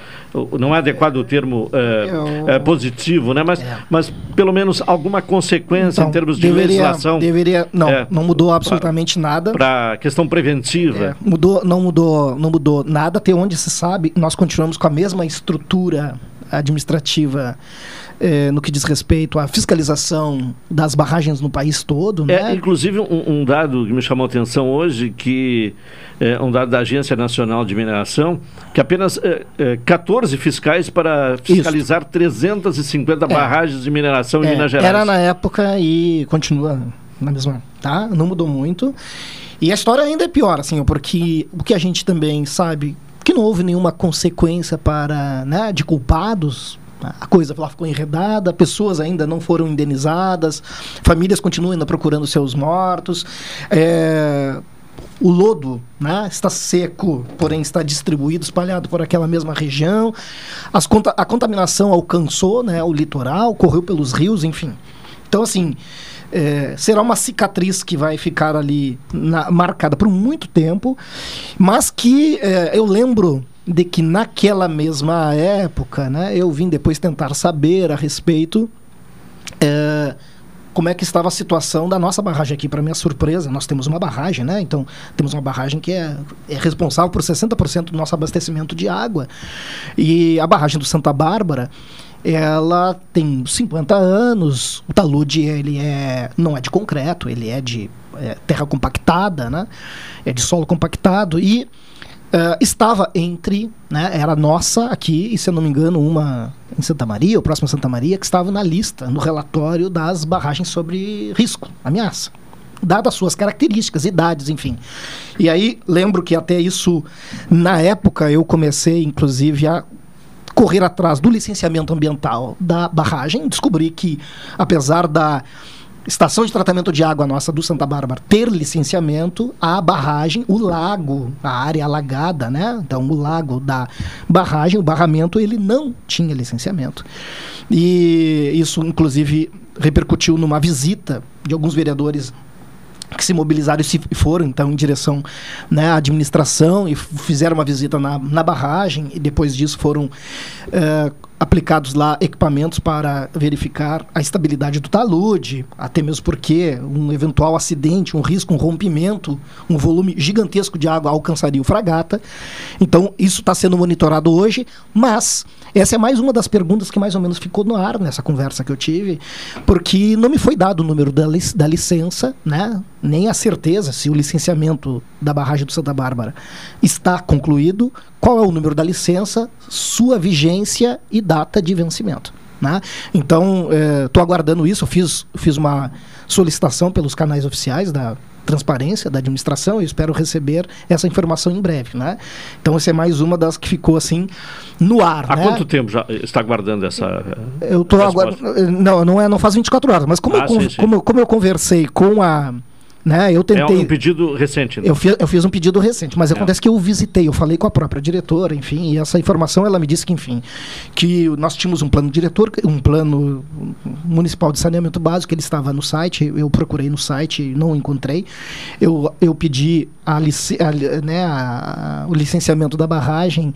não é adequado o termo uh, Eu... uh, positivo, né? Mas, é. mas pelo menos alguma consequência então, em termos de deveria, legislação. Deveria, não, é, não mudou absolutamente pra, nada. Para questão preventiva. É, mudou, não mudou, não mudou nada. Até onde se sabe, nós continuamos com a mesma estrutura administrativa é, no que diz respeito à fiscalização das barragens no país todo. Né? É, inclusive, um, um, dado que me chamou a atenção hoje, que é um dado da Agência Nacional de Mineração, que apenas é, é, 14 fiscais para fiscalizar Isso. 350 é. barragens de mineração em é, Minas Gerais. Era na época e continua na mesma, tá? Não mudou muito. E a história ainda é pior, assim, porque o que a gente também sabe que não houve nenhuma consequência para, né, de culpados a coisa lá ficou enredada, pessoas ainda não foram indenizadas, famílias continuam ainda procurando seus mortos. É, o lodo né, está seco, porém está distribuído, espalhado por aquela mesma região. Conta a contaminação alcançou né, o litoral, correu pelos rios, enfim. Então, assim, é, será uma cicatriz que vai ficar ali na, marcada por muito tempo, mas que é, eu lembro de que naquela mesma época, né, eu vim depois tentar saber a respeito é, como é que estava a situação da nossa barragem aqui. Para minha surpresa, nós temos uma barragem, né? Então, temos uma barragem que é, é responsável por 60% do nosso abastecimento de água. E a barragem do Santa Bárbara, ela tem 50 anos. O talude, ele é, não é de concreto, ele é de é, terra compactada, né? É de solo compactado e Uh, estava entre, né, era nossa aqui, e se eu não me engano, uma em Santa Maria, ou próxima Santa Maria, que estava na lista, no relatório das barragens sobre risco, ameaça. Dadas suas características, idades, enfim. E aí, lembro que até isso, na época, eu comecei, inclusive, a correr atrás do licenciamento ambiental da barragem. Descobri que, apesar da estação de tratamento de água nossa do Santa Bárbara ter licenciamento, a barragem, o lago, a área alagada, né? Então, o lago da barragem, o barramento, ele não tinha licenciamento. E isso, inclusive, repercutiu numa visita de alguns vereadores que se mobilizaram e se foram então em direção né, à administração e fizeram uma visita na, na barragem e depois disso foram uh, aplicados lá equipamentos para verificar a estabilidade do talude, até mesmo porque um eventual acidente, um risco, um rompimento, um volume gigantesco de água alcançaria o fragata. Então, isso está sendo monitorado hoje, mas essa é mais uma das perguntas que mais ou menos ficou no ar nessa conversa que eu tive, porque não me foi dado o número da, lic da licença, né? nem a certeza se o licenciamento da barragem do Santa Bárbara está concluído, qual é o número da licença, sua vigência e data de vencimento. Né? Então, estou eh, aguardando isso. Eu fiz, fiz uma solicitação pelos canais oficiais da transparência da administração e espero receber essa informação em breve. Né? Então, essa é mais uma das que ficou assim no ar. Há né? quanto tempo já está aguardando essa. Eu estou aguardando. Não, não, é, não faz 24 horas, mas como, ah, eu, sim, sim. Como, como eu conversei com a né? Eu tentei. É um pedido recente. Né? Eu, fiz, eu fiz um pedido recente, mas é. acontece que eu visitei, eu falei com a própria diretora, enfim, e essa informação ela me disse que, enfim, que nós tínhamos um plano diretor, um plano municipal de saneamento básico, ele estava no site, eu procurei no site, não encontrei. Eu, eu pedi a, lic, a, né, a, o licenciamento da barragem,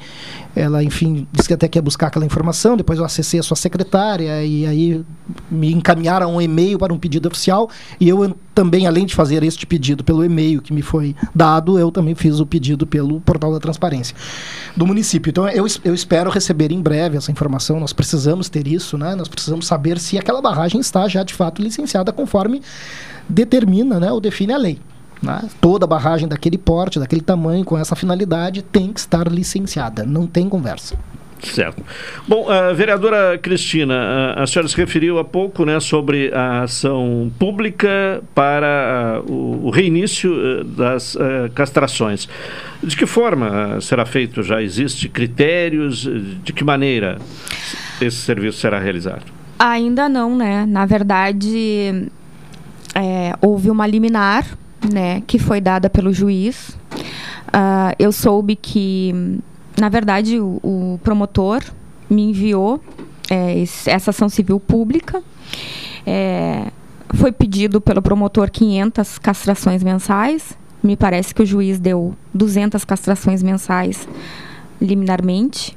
ela, enfim, disse que até quer buscar aquela informação, depois eu acessei a sua secretária e aí me encaminharam um e-mail para um pedido oficial e eu também, além de fazer este pedido pelo e-mail que me foi dado, eu também fiz o pedido pelo portal da transparência do município. Então, eu, eu espero receber em breve essa informação. Nós precisamos ter isso, né? Nós precisamos saber se aquela barragem está já de fato licenciada conforme determina, né, ou define a lei. Né? Toda barragem daquele porte, daquele tamanho, com essa finalidade, tem que estar licenciada. Não tem conversa. Certo. Bom, vereadora Cristina, a, senhora se referiu há pouco né, sobre a ação pública para uh, o, reinício uh, das uh, castrações. De que forma será feito? Já existe critérios? De que maneira esse serviço será realizado? Ainda não, né? Na verdade, é, houve uma liminar, né, que foi dada pelo juiz. eu soube que na verdade, o, o promotor me enviou é, essa ação civil pública. É, foi pedido pelo promotor 500 castrações mensais. Me parece que o juiz deu 200 castrações mensais liminarmente.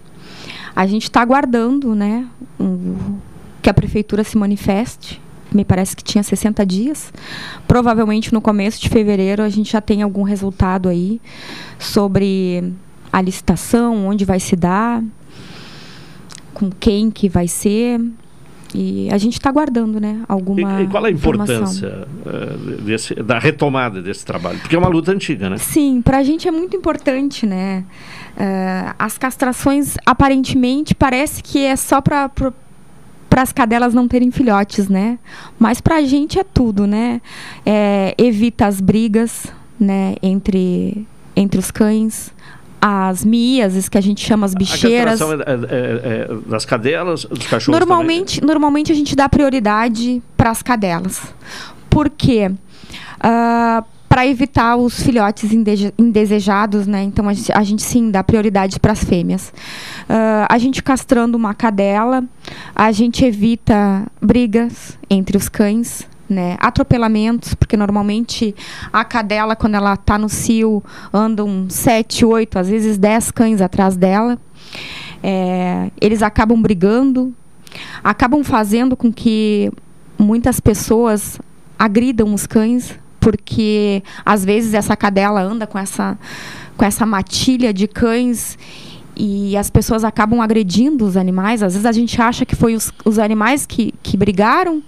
A gente está aguardando né, um, que a prefeitura se manifeste. Me parece que tinha 60 dias. Provavelmente no começo de fevereiro a gente já tem algum resultado aí sobre a licitação, onde vai se dar, com quem que vai ser. E a gente está aguardando, né? Alguma. E, e qual a importância uh, desse, da retomada desse trabalho? Porque é uma luta antiga, né? Sim, para a gente é muito importante, né? Uh, as castrações, aparentemente, parece que é só para para as cadelas não terem filhotes, né? Mas para a gente é tudo, né? É, evita as brigas, né? Entre entre os cães, as mias, que a gente chama as bicheiras. A é, é, é, é, das cadelas, dos cachorros Normalmente, também. normalmente a gente dá prioridade para as cadelas. Por quê? Uh, para evitar os filhotes indesejados, né? Então a gente, a gente sim dá prioridade para as fêmeas. Uh, a gente castrando uma cadela, a gente evita brigas entre os cães, né? Atropelamentos, porque normalmente a cadela, quando ela está no cio, andam sete, oito, às vezes dez cães atrás dela. É, eles acabam brigando, acabam fazendo com que muitas pessoas agridam os cães, porque às vezes essa cadela anda com essa, com essa matilha de cães e as pessoas acabam agredindo os animais. Às vezes a gente acha que foi os, os animais que, que brigaram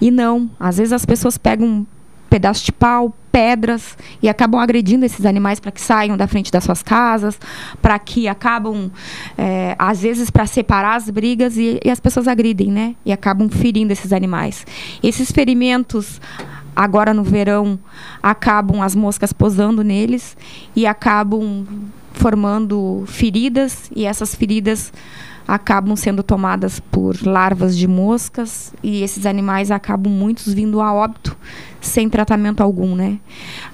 e não. Às vezes as pessoas pegam um pedaço de pau, pedras e acabam agredindo esses animais para que saiam da frente das suas casas, para que acabam, é, às vezes, para separar as brigas e, e as pessoas agridem, né? E acabam ferindo esses animais. Esses ferimentos agora no verão acabam as moscas posando neles e acabam formando feridas e essas feridas acabam sendo tomadas por larvas de moscas e esses animais acabam muitos vindo a óbito sem tratamento algum, né?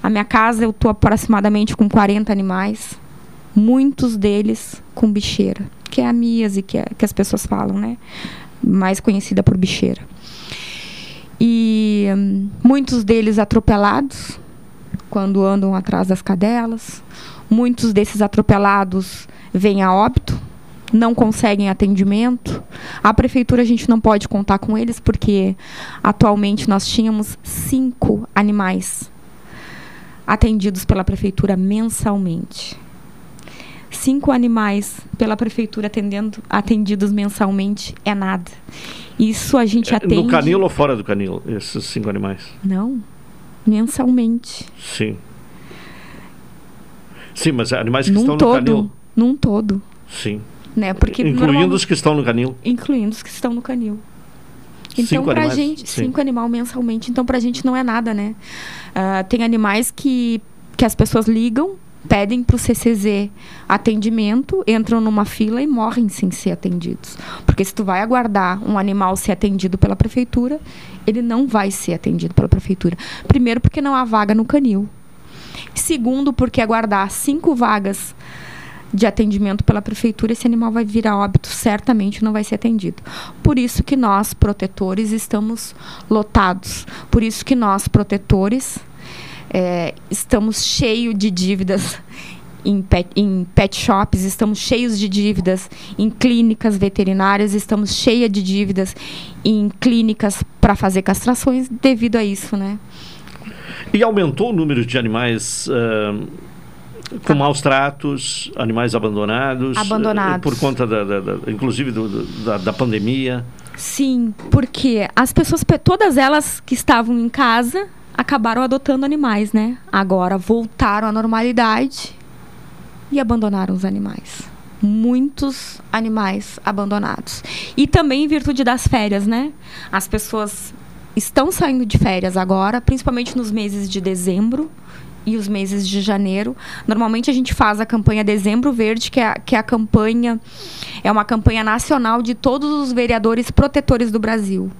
A minha casa eu tô aproximadamente com 40 animais, muitos deles com bicheira, que é a míase que, é, que as pessoas falam, né? Mais conhecida por bicheira. E hum, muitos deles atropelados quando andam atrás das cadelas, Muitos desses atropelados vêm a óbito, não conseguem atendimento. A prefeitura a gente não pode contar com eles porque atualmente nós tínhamos cinco animais atendidos pela prefeitura mensalmente. Cinco animais pela prefeitura atendendo, atendidos mensalmente é nada. Isso a gente atende. No canil ou fora do canil, esses cinco animais? Não, mensalmente. Sim. Sim, mas animais que num estão todo, no canil. Num todo. Sim. Né? Porque incluindo os que estão no canil. Incluindo os que estão no canil. Então, cinco pra animais, gente, sim. cinco animais mensalmente. Então, pra gente não é nada, né? Uh, tem animais que, que as pessoas ligam, pedem pro CCZ atendimento, entram numa fila e morrem sem ser atendidos. Porque se tu vai aguardar um animal ser atendido pela prefeitura, ele não vai ser atendido pela prefeitura. Primeiro, porque não há vaga no canil. Segundo, porque aguardar cinco vagas de atendimento pela prefeitura, esse animal vai vir a óbito, certamente não vai ser atendido. Por isso que nós, protetores, estamos lotados. Por isso que nós, protetores, é, estamos cheios de dívidas em pet, em pet shops, estamos cheios de dívidas em clínicas veterinárias, estamos cheios de dívidas em clínicas para fazer castrações devido a isso, né? E aumentou o número de animais uh, com maus tratos, animais abandonados. Abandonados. Uh, por conta, da, da, da inclusive, do, da, da pandemia. Sim, porque as pessoas, todas elas que estavam em casa, acabaram adotando animais, né? Agora voltaram à normalidade e abandonaram os animais. muitos animais abandonados. E também em virtude das férias, né? As pessoas estão saindo de férias agora, principalmente nos meses de dezembro e os meses de janeiro. Normalmente a gente faz a campanha Dezembro Verde, que é, a, que é a campanha é uma campanha nacional de todos os vereadores protetores do Brasil.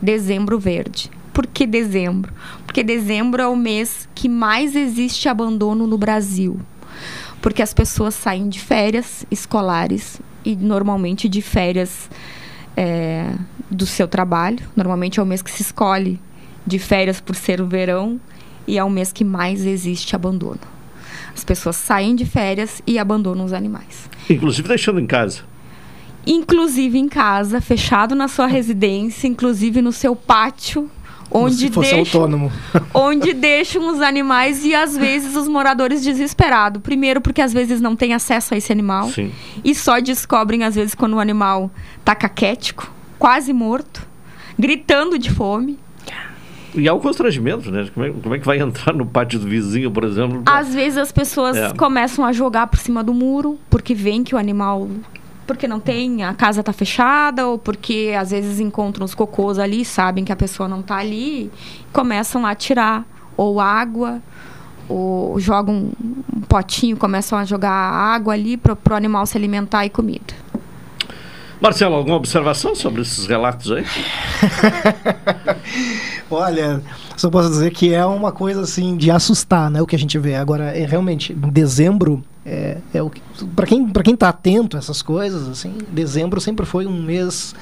Dezembro Verde. Por que dezembro? Porque dezembro é o mês que mais existe abandono no Brasil porque as pessoas saem de férias escolares e normalmente de férias é, do seu trabalho. Normalmente é o mês que se escolhe de férias por ser o verão e é o mês que mais existe abandono. As pessoas saem de férias e abandonam os animais. Inclusive deixando em casa. Inclusive em casa, fechado na sua residência, inclusive no seu pátio onde se fosse deixam, autônomo. onde deixam os animais e às vezes os moradores desesperados. Primeiro porque às vezes não tem acesso a esse animal Sim. e só descobrem às vezes quando o animal tá caquético, quase morto, gritando de fome. E há o constrangimento, né? Como é, como é que vai entrar no pátio do vizinho, por exemplo? Às vezes as pessoas É. começam a jogar por cima do muro porque veem que o animal porque não tem, a casa tá fechada, ou porque às vezes encontram os cocôs ali, sabem que a pessoa não tá ali, começam a tirar ou água, ou jogam um potinho, começam a jogar água ali para o animal se alimentar e comida. Marcelo, alguma observação sobre esses relatos aí? Olha, só posso dizer que é uma coisa assim de assustar, né? O que a gente vê agora é realmente em dezembro é, é o para quem para quem tá atento a essas coisas assim, dezembro sempre foi um mês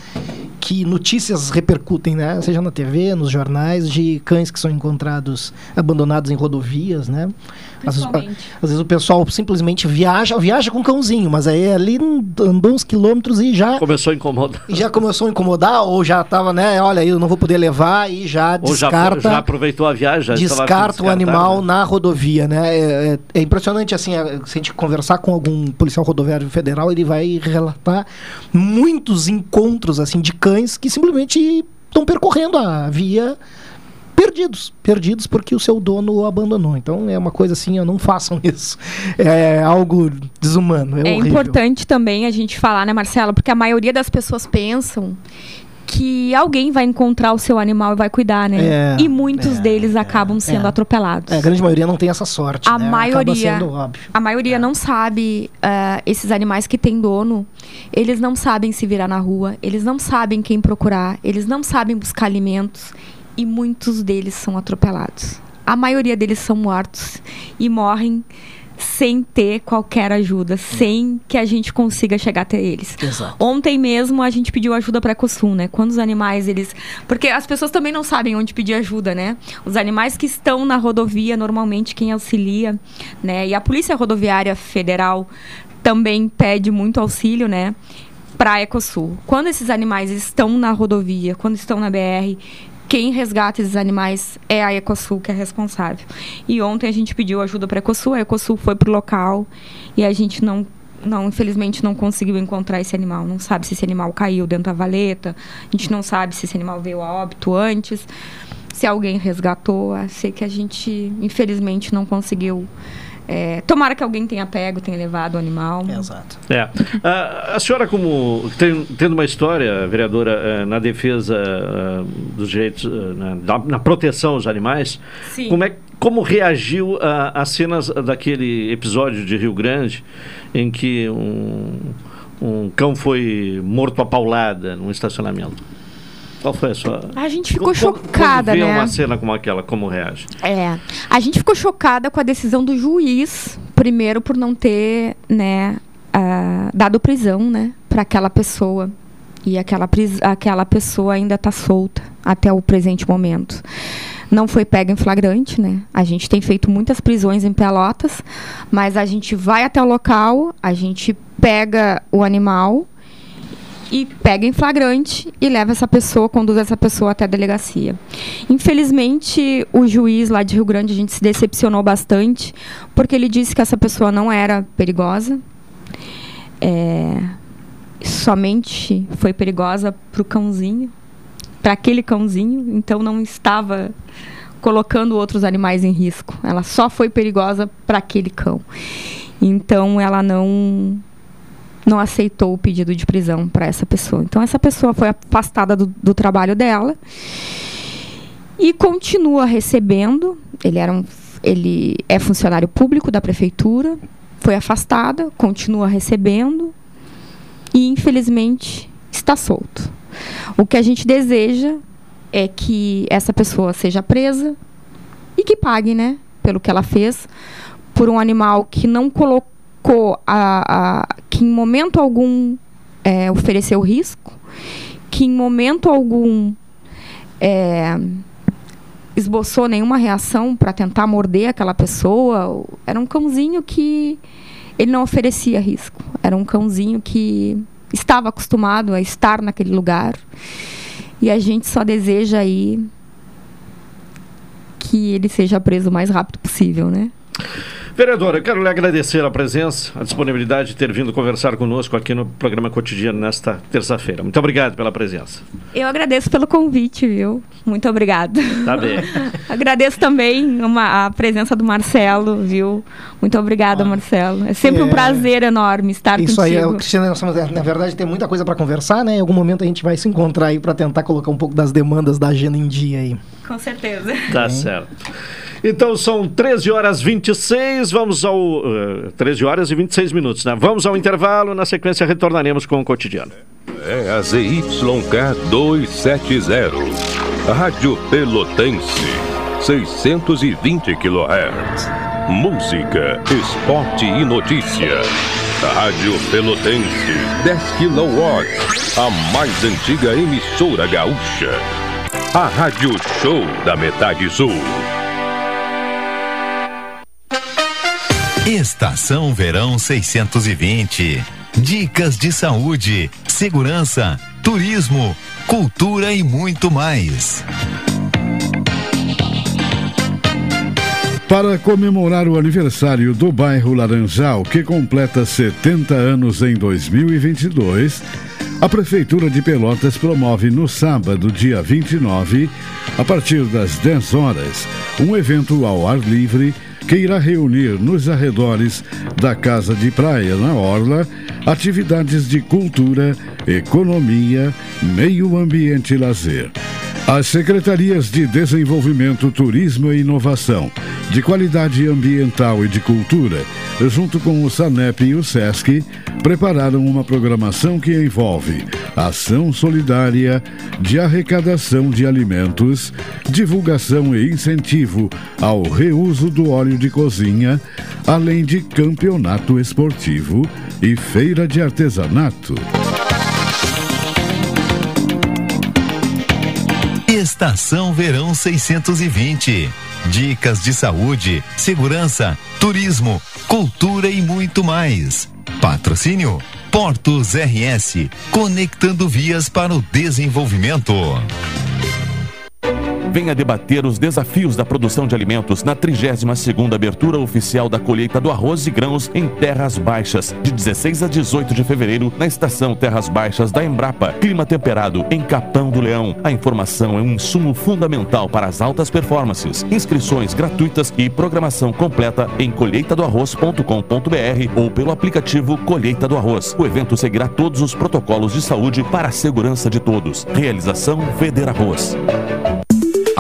que notícias repercutem, né? Seja na TV, nos jornais, de cães que são encontrados abandonados em rodovias, né? Às vezes, às vezes o pessoal simplesmente viaja, viaja com o cãozinho, mas aí ali andou uns quilômetros e já Começou a incomodar. e já começou a incomodar ou já tava, né? Olha, eu não vou poder levar e já Ou já, descarta já aproveitou a viagem, já estava descarta o animal né? na rodovia, né? É, é- é impressionante, assim, é, se a gente conversar com algum policial rodoviário federal, ele vai relatar muitos encontros, assim, de cães que simplesmente estão percorrendo a via perdidos, perdidos porque o seu dono o abandonou. Então é uma coisa assim, não façam isso. É algo desumano, é, É, importante também a gente falar, né, Marcelo? Porque a maioria das pessoas pensam que alguém vai encontrar o seu animal e vai cuidar, né? É, e muitos deles acabam sendo é. atropelados. É, a grande maioria não tem essa sorte, A né? Acaba maioria, sendo óbvio. a maioria não sabe ah, esses animais que têm dono, eles não sabem se virar na rua, eles não sabem quem procurar, eles não sabem buscar alimentos e muitos deles são atropelados. A maioria deles são mortos e morrem sem ter qualquer ajuda, sem que a gente consiga chegar até eles. Exato. Ontem mesmo a gente pediu ajuda para Ecosul, né? Quando os animais eles, porque as pessoas também não sabem onde pedir ajuda, né? Os animais que estão na rodovia normalmente quem auxilia, né? E a Polícia Rodoviária Federal também pede muito auxílio, né? Para Ecosul. Quando esses animais estão na rodovia, quando estão na BR, quem resgata esses animais é a Ecosul que é responsável. E ontem a gente pediu ajuda para a Ecosul, a Ecosul foi pro local e a gente não não, infelizmente não conseguiu encontrar esse animal. Não sabe se esse animal caiu dentro da valeta. A gente não sabe se esse animal veio a óbito antes. Se alguém resgatou. Sei que a gente, infelizmente, não conseguiu. É, tomara que alguém tenha pego, tenha levado o animal. Exato. É. Ah, a senhora, como tem, tendo uma história, vereadora, eh, na defesa ah, dos direitos, ah, na, da- na proteção aos animais, Sim. como, é, como reagiu a- às cenas daquele episódio de Rio Grande em que um, um cão foi morto a paulada num estacionamento? Qual foi a sua. A gente ficou Como- chocada, quando vê né? uma cena como aquela, como reage? É, a gente ficou chocada com a decisão do juiz, primeiro por não ter, né, ah, dado prisão, né, para aquela pessoa. E aquela, pris- aquela pessoa ainda está solta até o presente momento. Não foi pega em flagrante, né? A gente tem feito muitas prisões em Pelotas, mas a gente vai até o local, a gente pega o animal e pega em flagrante e leva essa pessoa, conduz essa pessoa até a delegacia. Infelizmente, o juiz lá de Rio Grande, a gente se decepcionou bastante, porque ele disse que essa pessoa não era perigosa. É, somente foi perigosa para o cãozinho, para aquele cãozinho, então não estava colocando outros animais em risco. Ela só foi perigosa para aquele cão. Então ela não não aceitou o pedido de prisão para essa pessoa. Então, essa pessoa foi afastada do, do trabalho dela e continua recebendo. Ele era um, ele é funcionário público da prefeitura, foi afastada, continua recebendo e infelizmente está solto. O que a gente deseja é que essa pessoa seja presa e que pague, né, pelo que ela fez por um animal que não colocou a, a que em momento algum é, ofereceu risco, que em momento algum é, esboçou nenhuma reação para tentar morder aquela pessoa. Era um cãozinho que ele não oferecia risco. Era um cãozinho que estava acostumado a estar naquele lugar. E a gente só deseja aí que ele seja preso o mais rápido possível, né? Vereadora, eu quero lhe agradecer a presença, a disponibilidade de ter vindo conversar conosco aqui no programa cotidiano nesta terça-feira. Muito obrigado pela presença. Eu agradeço pelo convite, viu? Muito obrigado. Tá bem. agradeço também uma, a presença do Marcelo, viu? Muito obrigada, ah, Marcelo. É sempre é... um prazer enorme estar Isso contigo. Isso aí, Cristina, na verdade tem muita coisa para conversar, né? Em algum momento a gente vai se encontrar aí para tentar colocar um pouco das demandas da agenda em dia aí. Com certeza. Tá certo. Então são 13 horas 26, vamos ao. Uh, eh, 13 horas e 26 minutos, né? Vamos ao intervalo, na sequência retornaremos com o cotidiano. É a ZYK 270, Rádio Pelotense, 620 kHz. Música, esporte e notícia. Rádio Pelotense, 10 kW, a mais antiga emissora gaúcha. A Rádio Show da Metade Sul. Estação Verão 620. Dicas de saúde, segurança, turismo, cultura e muito mais. Para comemorar o aniversário do bairro Laranjal, que completa 70 anos em 2022, a Prefeitura de Pelotas promove no sábado, dia 29, a partir das 10 horas, um evento ao ar livre que irá reunir nos arredores da Casa de Praia, na Orla, atividades de cultura, economia, meio ambiente e lazer. As secretarias de Desenvolvimento, Turismo e Inovação, de Qualidade Ambiental e de Cultura, junto com o SANEP e o SESC, prepararam uma programação que envolve ação solidária de arrecadação de alimentos, divulgação e incentivo ao reuso do óleo de cozinha, além de campeonato esportivo e feira de artesanato. Estação Verão 620. Dicas de saúde, segurança, turismo, cultura e muito mais. Patrocínio Portos RS, conectando vias para o desenvolvimento. Venha debater os desafios da produção de alimentos na 32ª abertura oficial da colheita do arroz e grãos em Terras Baixas, de 16 a 18 de fevereiro, na estação Terras Baixas da Embrapa. Clima temperado em Capão do Leão. A informação é um insumo fundamental para as altas performances. Inscrições gratuitas e programação completa em colheitadoarroz.com.br ou pelo aplicativo Colheita do Arroz. O evento seguirá todos os protocolos de saúde para a segurança de todos. Realização Feder Arroz.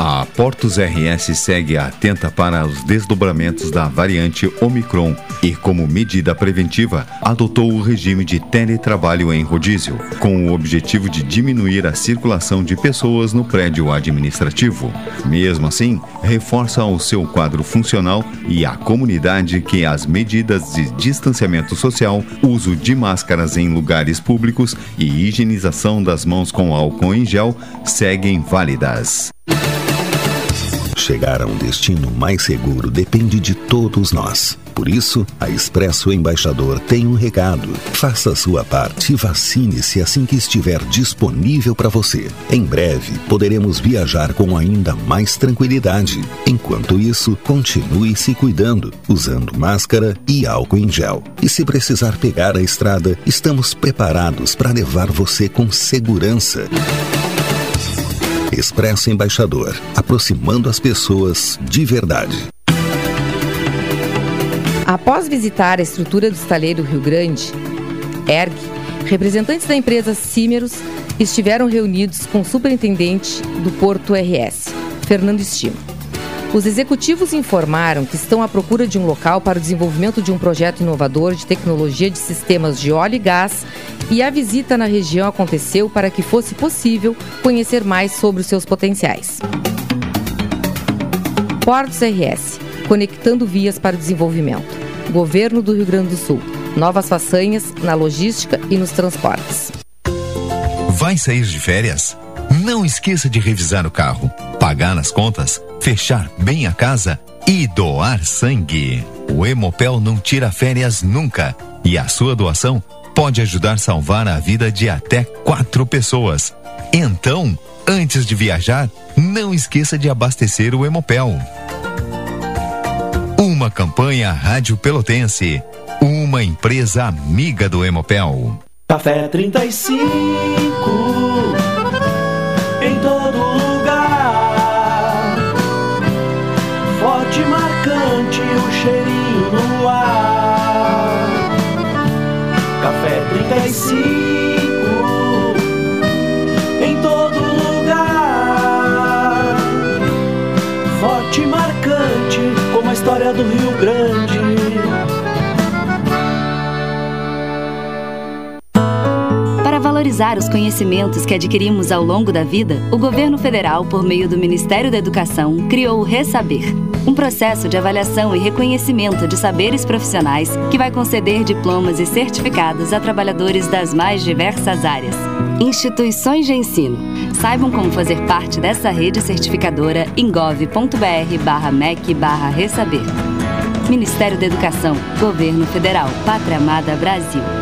A Portos RS segue atenta para os desdobramentos da variante Omicron e, como medida preventiva, adotou o regime de teletrabalho em rodízio, com o objetivo de diminuir a circulação de pessoas no prédio administrativo. Mesmo assim, reforça o seu quadro funcional e a comunidade que as medidas de distanciamento social, uso de máscaras em lugares públicos e higienização das mãos com álcool em gel seguem válidas. Chegar a um destino mais seguro depende de todos nós. Por isso, a Expresso Embaixador tem um recado. Faça sua parte e vacine-se assim que estiver disponível para você. Em breve, poderemos viajar com ainda mais tranquilidade. Enquanto isso, continue se cuidando, usando máscara e álcool em gel. E se precisar pegar a estrada, estamos preparados para levar você com segurança. Expresso Embaixador, aproximando as pessoas de verdade. Após visitar a estrutura do estaleiro Rio Grande, ERG, representantes da empresa Cimeros estiveram reunidos com o superintendente do Porto RS, Fernando Estima. Os executivos informaram que estão à procura de um local para o desenvolvimento de um projeto inovador de tecnologia de sistemas de óleo e gás e a visita na região aconteceu para que fosse possível conhecer mais sobre os seus potenciais. Portos RS conectando vias para o desenvolvimento. Governo do Rio Grande do Sul. Novas façanhas na logística e nos transportes. Vai sair de férias? Não esqueça de revisar o carro, pagar nas contas, fechar bem a casa e doar sangue. O Hemopel não tira férias nunca e a sua doação pode ajudar a salvar a vida de até quatro pessoas. Então, antes de viajar, não esqueça de abastecer o Hemopel. Uma campanha Rádio Pelotense, uma empresa amiga do Hemopel. Café 35 valorizar os conhecimentos que adquirimos ao longo da vida, o governo federal, por meio do Ministério da Educação, criou o Resaber, um processo de avaliação e reconhecimento de saberes profissionais que vai conceder diplomas e certificados a trabalhadores das mais diversas áreas. Instituições de ensino. Saibam como fazer parte dessa rede certificadora em gov.br/mec Resaber. Ministério da Educação, Governo Federal, Pátria Amada Brasil.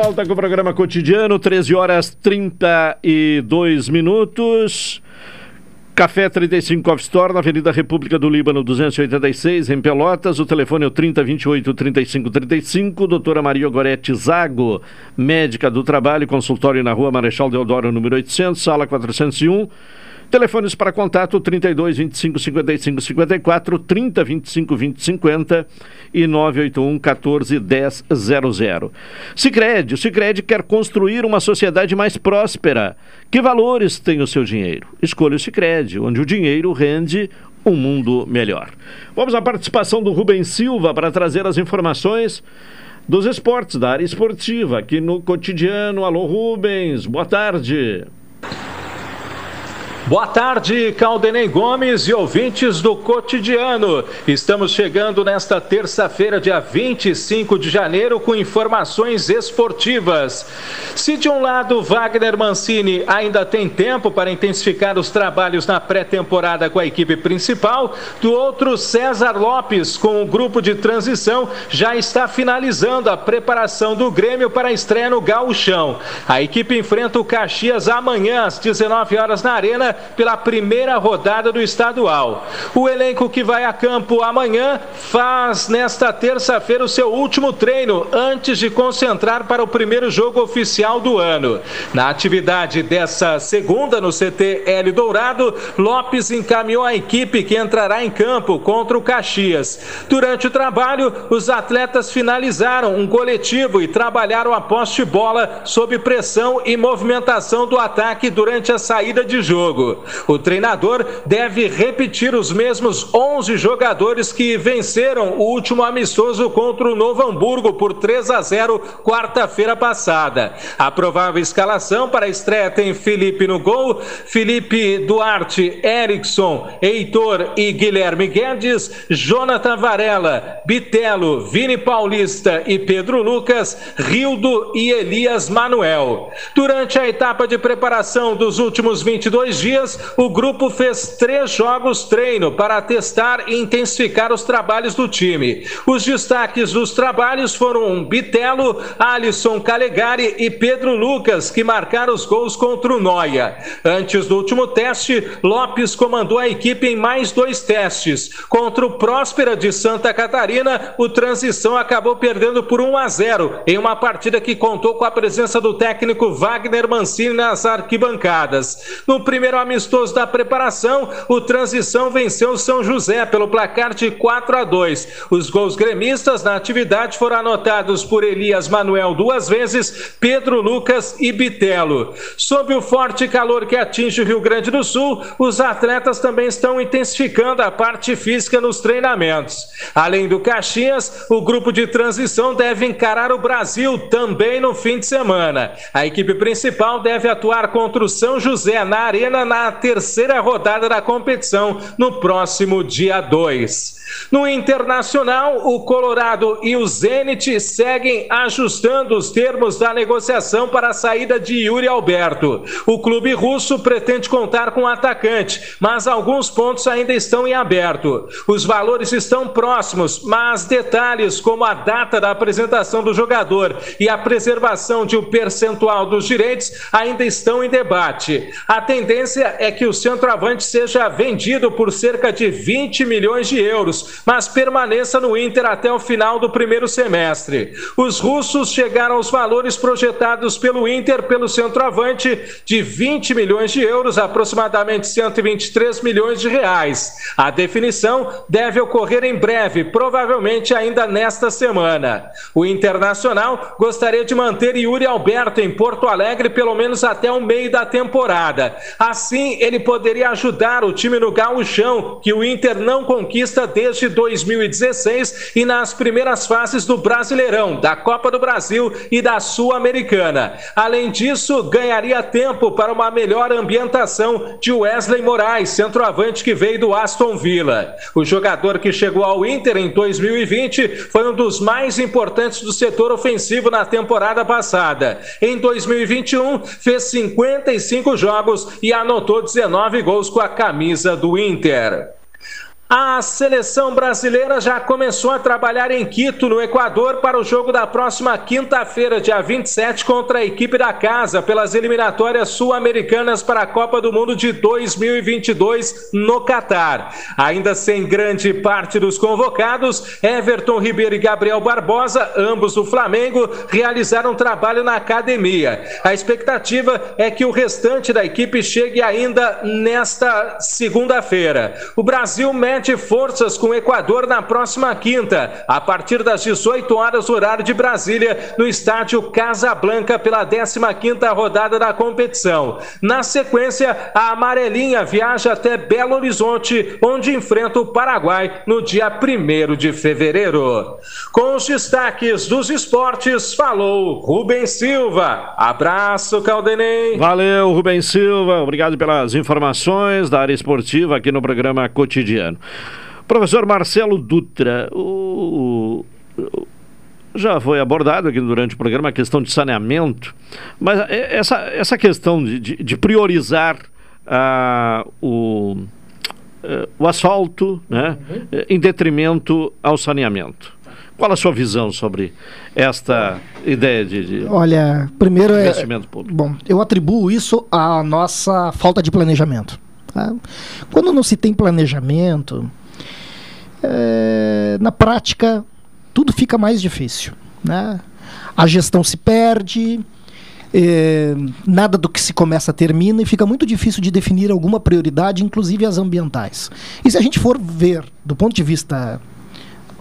Volta com o programa cotidiano, 13 horas 32 minutos. Café 35 Coffee Store, na Avenida República do Líbano, 286, em Pelotas. O telefone é o 3028 3535. Doutora Maria Gorete Zago, médica do trabalho, consultório na rua Marechal Deodoro, número 800, sala 401. Telefones para contato 32 25 55 54, 30 25 20 50 e 981 14 10 00. Sicredi, o Sicredi quer construir uma sociedade mais próspera. Que valores tem o seu dinheiro? Escolha o Sicredi, onde o dinheiro rende um mundo melhor. Vamos à participação do Rubens Silva para trazer as informações dos esportes, da área esportiva, aqui no cotidiano. Alô, Rubens, boa tarde. Boa tarde, Caldenei Gomes e ouvintes do Cotidiano. Estamos chegando nesta terça-feira, dia 25 de janeiro, com informações esportivas. Se de um lado Wagner Mancini ainda tem tempo para intensificar os trabalhos na pré-temporada com a equipe principal, do outro César Lopes, com o grupo de transição, já está finalizando a preparação do Grêmio para a estreia no Gauchão. A equipe enfrenta o Caxias amanhã às 19 horas na Arena pela primeira rodada do estadual. O elenco que vai a campo amanhã faz nesta terça-feira o seu último treino antes de concentrar para o primeiro jogo oficial do ano. Na atividade dessa segunda no CT L Dourado, Lopes encaminhou a equipe que entrará em campo contra o Caxias. Durante o trabalho, os atletas finalizaram um coletivo e trabalharam a poste bola sob pressão e movimentação do ataque durante a saída de jogo. O treinador deve repetir os mesmos 11 jogadores que venceram o último amistoso contra o Novo Hamburgo por 3 a 0 quarta-feira passada. A provável escalação para a estreia tem Felipe no gol, Felipe Duarte, Erickson, Heitor e Guilherme Guedes, Jonathan Varela, Bitelo, Vini Paulista e Pedro Lucas, Rildo e Elias Manuel. Durante a etapa de preparação dos últimos 22 dias, dias, o grupo fez três jogos treino para testar e intensificar os trabalhos do time. Os destaques dos trabalhos foram Bitelo, Alisson Calegari e Pedro Lucas, que marcaram os gols contra o Noia. Antes do último teste, Lopes comandou a equipe em mais dois testes. Contra o Próspera de Santa Catarina, o Transição acabou perdendo por 1 a 0 em uma partida que contou com a presença do técnico Wagner Mancini nas arquibancadas. No primeiro amistoso da preparação, o Transição venceu o São José pelo placar de 4 a 2. Os gols gremistas na atividade foram anotados por Elias Manuel duas vezes, Pedro Lucas e Bitelo. Sob o forte calor que atinge o Rio Grande do Sul, os atletas também estão intensificando a parte física nos treinamentos. Além do Caxias, o grupo de transição deve encarar o Brasil também no fim de semana. A equipe principal deve atuar contra o São José na Arena na terceira rodada da competição no próximo dia 2. No internacional, o Colorado e o Zenit seguem ajustando os termos da negociação para a saída de Yuri Alberto. O clube russo pretende contar com o atacante, mas alguns pontos ainda estão em aberto. Os valores estão próximos, mas detalhes como a data da apresentação do jogador e a preservação de um percentual dos direitos ainda estão em debate. A tendência é que o centroavante seja vendido por cerca de 20 milhões de euros, mas permaneça no Inter até o final do primeiro semestre. Os russos chegaram aos valores projetados pelo Inter pelo centroavante de 20 milhões de euros, aproximadamente 123 milhões de reais. A definição deve ocorrer em breve, provavelmente ainda nesta semana. O Internacional gostaria de manter Yuri Alberto em Porto Alegre pelo menos até o meio da temporada. Assim, ele poderia ajudar o time no gauchão, que o Inter não conquista desde 2016 e nas primeiras fases do Brasileirão, da Copa do Brasil e da Sul-Americana. Além disso, ganharia tempo para uma melhor ambientação de Wesley Moraes, centroavante que veio do Aston Villa. O jogador que chegou ao Inter em 2020 foi um dos mais importantes do setor ofensivo na temporada passada. Em 2021, fez 55 jogos e anotou 19 gols com a camisa do Inter. A seleção brasileira já começou a trabalhar em Quito, no Equador, para o jogo da próxima quinta-feira, dia 27, contra a equipe da casa, pelas eliminatórias sul-americanas para a Copa do Mundo de 2022 no Catar. Ainda sem grande parte dos convocados, Everton Ribeiro e Gabriel Barbosa, ambos do Flamengo, realizaram trabalho na academia. A expectativa é que o restante da equipe chegue ainda nesta segunda-feira. O Brasil mete mede forças com o Equador na próxima quinta, a partir das 18 horas, horário de Brasília, no estádio Casablanca, pela 15ª rodada da competição. Na sequência, a amarelinha viaja até Belo Horizonte, onde enfrenta o Paraguai no dia 1 de fevereiro. Com os destaques dos esportes, falou Rubem Silva. Abraço, Caldenei. Valeu, Rubem Silva. Obrigado pelas informações da área esportiva aqui no programa Cotidiano. Professor Marcelo Dutra, o, o, já foi abordado aqui durante o programa a questão de saneamento, mas essa, essa questão de, de, de priorizar uh, o, uh, o asfalto né, uhum. em detrimento ao saneamento. Qual a sua visão sobre esta ideia de, de Olha, primeiro é investimento é, público? Bom, eu atribuo isso à nossa falta de planejamento. Tá? Quando não se tem planejamento, é, na prática tudo fica mais difícil. Né? A gestão se perde, é, nada do que se começa termina e fica muito difícil de definir alguma prioridade, inclusive as ambientais. E se a gente for ver do ponto de vista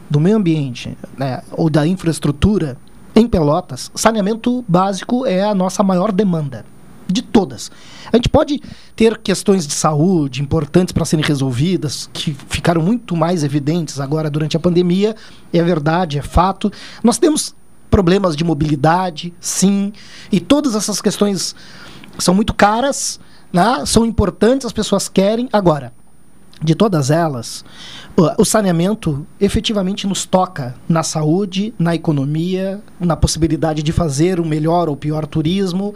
do meio ambiente né, ou da infraestrutura em Pelotas, saneamento básico é a nossa maior demanda de todas. A gente pode ter questões de saúde importantes para serem resolvidas, que ficaram muito mais evidentes agora durante a pandemia, é verdade, é fato. Nós temos problemas de mobilidade, sim, e todas essas questões são muito caras, né? são importantes, as pessoas querem. Agora, de todas elas, o saneamento efetivamente nos toca na saúde, na economia, na possibilidade de fazer um melhor ou pior turismo,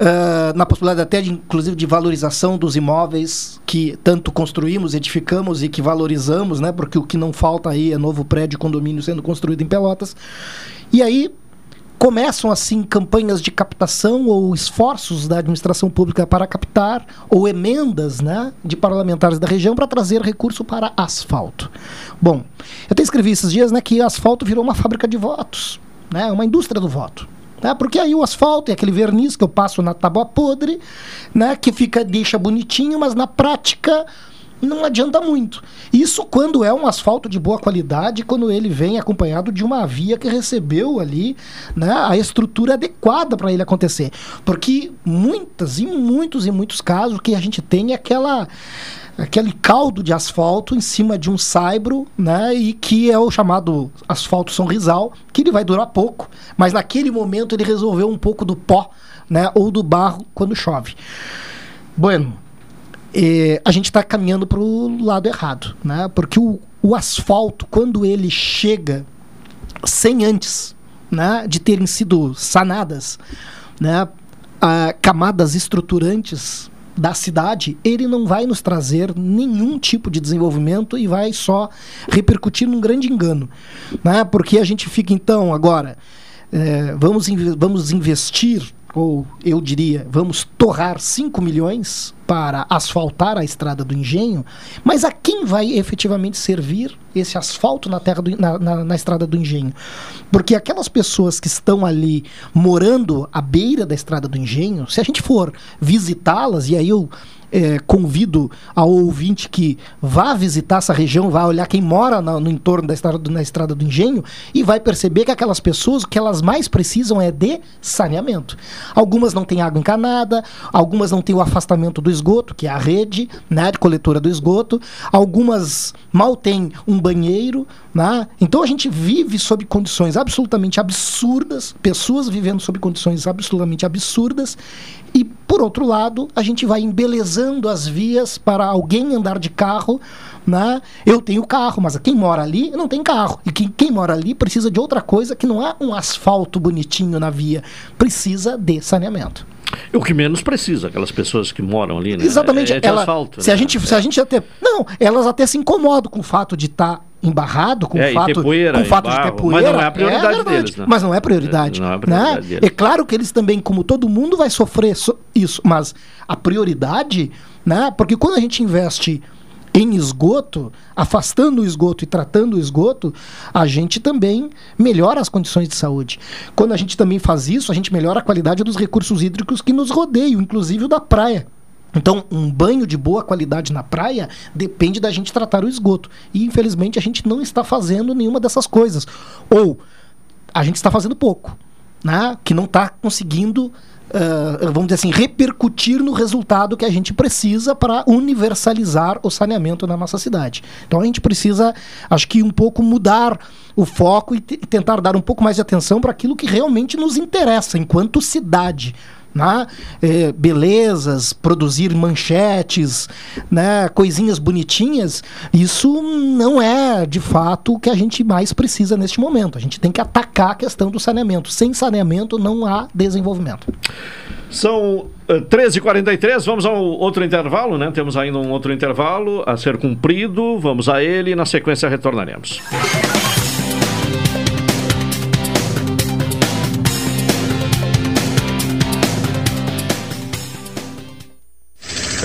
uh, na possibilidade até, de, inclusive, de valorização dos imóveis que tanto construímos, edificamos e que valorizamos, né? Porque o que não falta aí é novo prédio, condomínio sendo construído em Pelotas. E aí começam assim campanhas de captação ou esforços da administração pública para captar ou emendas né, de parlamentares da região para trazer recurso para asfalto. Bom, eu até escrevi esses dias né, que asfalto virou uma fábrica de votos, né, uma indústria do voto. Né, porque aí o asfalto é aquele verniz que eu passo na tábua podre, né, que fica deixa bonitinho, mas na prática não adianta muito. Isso quando é um asfalto de boa qualidade, quando ele vem acompanhado de uma via que recebeu ali né, a estrutura adequada para ele acontecer. Porque muitas e muitos e muitos casos que a gente tem é aquela aquele caldo de asfalto em cima de um saibro, né, e que é o chamado asfalto sonrisal, que ele vai durar pouco, mas naquele momento ele resolveu um pouco do pó, né, ou do barro quando chove. Bueno, é, a gente está caminhando para o lado errado, né? Porque o, o asfalto, quando ele chega sem antes né, de terem sido sanadas né, a, camadas estruturantes da cidade, ele não vai nos trazer nenhum tipo de desenvolvimento e vai só repercutir num grande engano. Né? Porque a gente fica, então, agora, é, vamos, vamos investir ou eu diria, vamos torrar 5 milhões para asfaltar a estrada do engenho, mas a quem vai efetivamente servir esse asfalto na, terra do, na, na, na estrada do engenho? Porque aquelas pessoas que estão ali morando à beira da estrada do engenho, se a gente for visitá-las, e aí eu é, convido ao ouvinte que vá visitar essa região, vá olhar quem mora no, no entorno da estrada, do, na estrada do engenho e vai perceber que aquelas pessoas o que elas mais precisam é de saneamento. Algumas não têm água encanada, algumas não têm o afastamento do esgoto, que é a rede né, de coletora do esgoto, algumas mal têm um banheiro. Né? Então a gente vive sob condições absolutamente absurdas, pessoas vivendo sob condições absolutamente absurdas e, por outro lado, a gente vai embelezando as vias para alguém andar de carro. Né? Eu tenho carro, mas quem mora ali não tem carro. E quem, quem mora ali precisa de outra coisa que não é um asfalto bonitinho na via. Precisa de saneamento. O que menos precisa, aquelas pessoas que moram ali, né? Exatamente. É, é ela, asfalto. Se, né? a gente, se a gente até. Não, elas até se incomodam com o fato de estar tá embarrado com é, o fato, poeira, com o fato de ter poeira. Mas não é a prioridade é deles, né? Mas não é prioridade. É, não é, prioridade né? deles. é claro que eles também, como todo mundo, vai sofrer so isso, mas a prioridade, né? Porque quando a gente investe em esgoto, afastando o esgoto e tratando o esgoto, a gente também melhora as condições de saúde. Quando a gente também faz isso, a gente melhora a qualidade dos recursos hídricos que nos rodeiam, inclusive o da praia. Então, um banho de boa qualidade na praia depende da gente tratar o esgoto. E, infelizmente, a gente não está fazendo nenhuma dessas coisas. Ou a gente está fazendo pouco, né? que não está conseguindo, uh, vamos dizer assim, repercutir no resultado que a gente precisa para universalizar o saneamento na nossa cidade. Então, a gente precisa, acho que, um pouco mudar o foco e, tentar dar um pouco mais de atenção para aquilo que realmente nos interessa enquanto cidade né? É, belezas, produzir manchetes, né? coisinhas bonitinhas, isso não é de fato o que a gente mais precisa neste momento. A gente tem que atacar a questão do saneamento. Sem saneamento não há desenvolvimento. São uh, eh, 13h43, vamos ao outro intervalo, né? Temos ainda um outro intervalo a ser cumprido. Vamos a ele e na sequência retornaremos.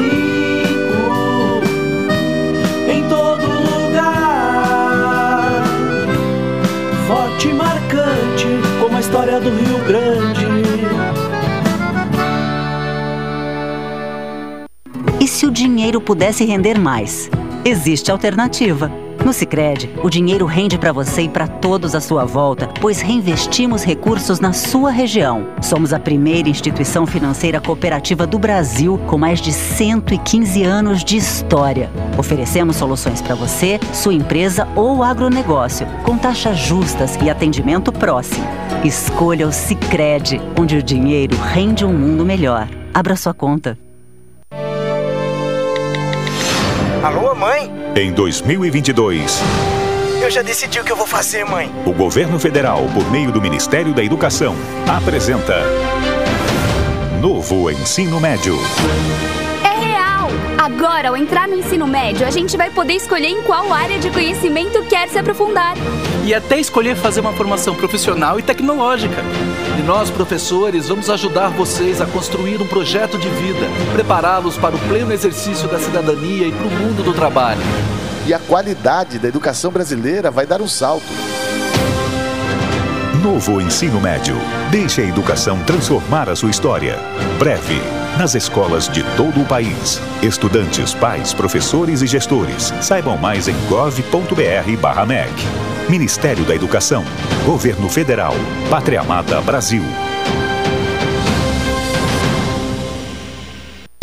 35 em todo lugar. Forte e marcante Rio Grande. E se o dinheiro pudesse render mais? Existe alternativa. No Sicredi, o dinheiro rende para você e para todos à sua volta, pois reinvestimos recursos na sua região. Somos a primeira instituição financeira cooperativa do Brasil com mais de 115 anos de história. Oferecemos soluções para você, sua empresa ou agronegócio, com taxas justas e atendimento próximo. Escolha o Sicredi, onde o dinheiro rende um mundo melhor. Abra sua conta. Alô, mãe? Em 2022, Eu já decidi o que eu vou fazer, mãe. o governo federal, por meio do Ministério da Educação, apresenta Novo Ensino Médio. Agora, ao entrar no ensino médio, a gente vai poder escolher em qual área de conhecimento quer se aprofundar. e até escolher fazer uma formação profissional e tecnológica. E nós, professores, vamos ajudar vocês a construir um projeto de vida, prepará-los para o pleno exercício da cidadania e para o mundo do trabalho. E a qualidade da educação brasileira vai dar um salto. Novo Ensino Médio. Deixe a educação transformar a sua história. Breve, nas escolas de todo o país. Estudantes, pais, professores e gestores. Saibam mais em gov.br/mec. Ministério da Educação. Governo Federal. Pátria Amada Brasil.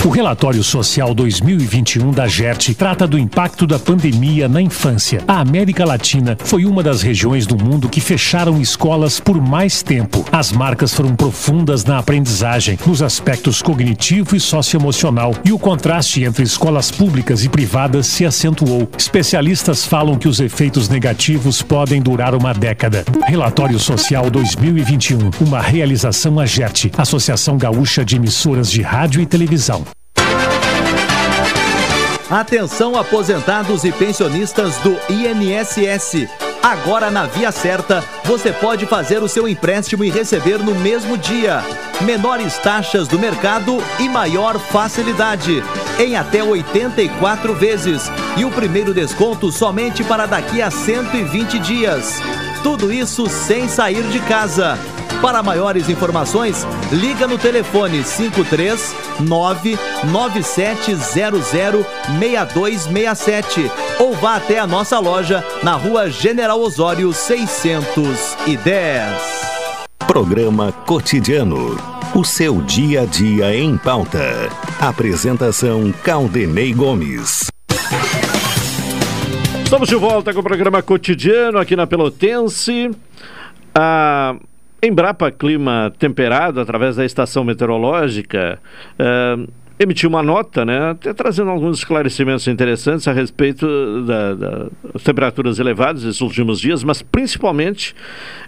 O relatório social 2021 da GERT trata do impacto da pandemia na infância. A América Latina foi uma das regiões do mundo que fecharam escolas por mais tempo. As marcas foram profundas na aprendizagem, nos aspectos cognitivo e socioemocional, e o contraste entre escolas públicas e privadas se acentuou. Especialistas falam que os efeitos negativos podem durar uma década. Relatório Social 2021, uma realização AGERT, Associação Gaúcha de Emissoras de Rádio e Televisão. Atenção aposentados e pensionistas do INSS. Agora na Via Certa, você pode fazer o seu empréstimo e receber no mesmo dia. Menores taxas do mercado e maior facilidade. Em até 84 vezes. E o primeiro desconto somente para daqui a 120 dias. Tudo isso sem sair de casa. Para maiores informações, liga no telefone 53 6267 ou vá até a nossa loja na rua General Osório 610. Programa Cotidiano. O seu dia a dia em pauta. Apresentação Caldenei Gomes. Estamos de volta com o programa cotidiano aqui na Pelotense. A Embrapa Clima Temperado, através da estação meteorológica, eh, emitiu uma nota, né, até trazendo alguns esclarecimentos interessantes a respeito da- da- das temperaturas elevadas nesses últimos dias, mas principalmente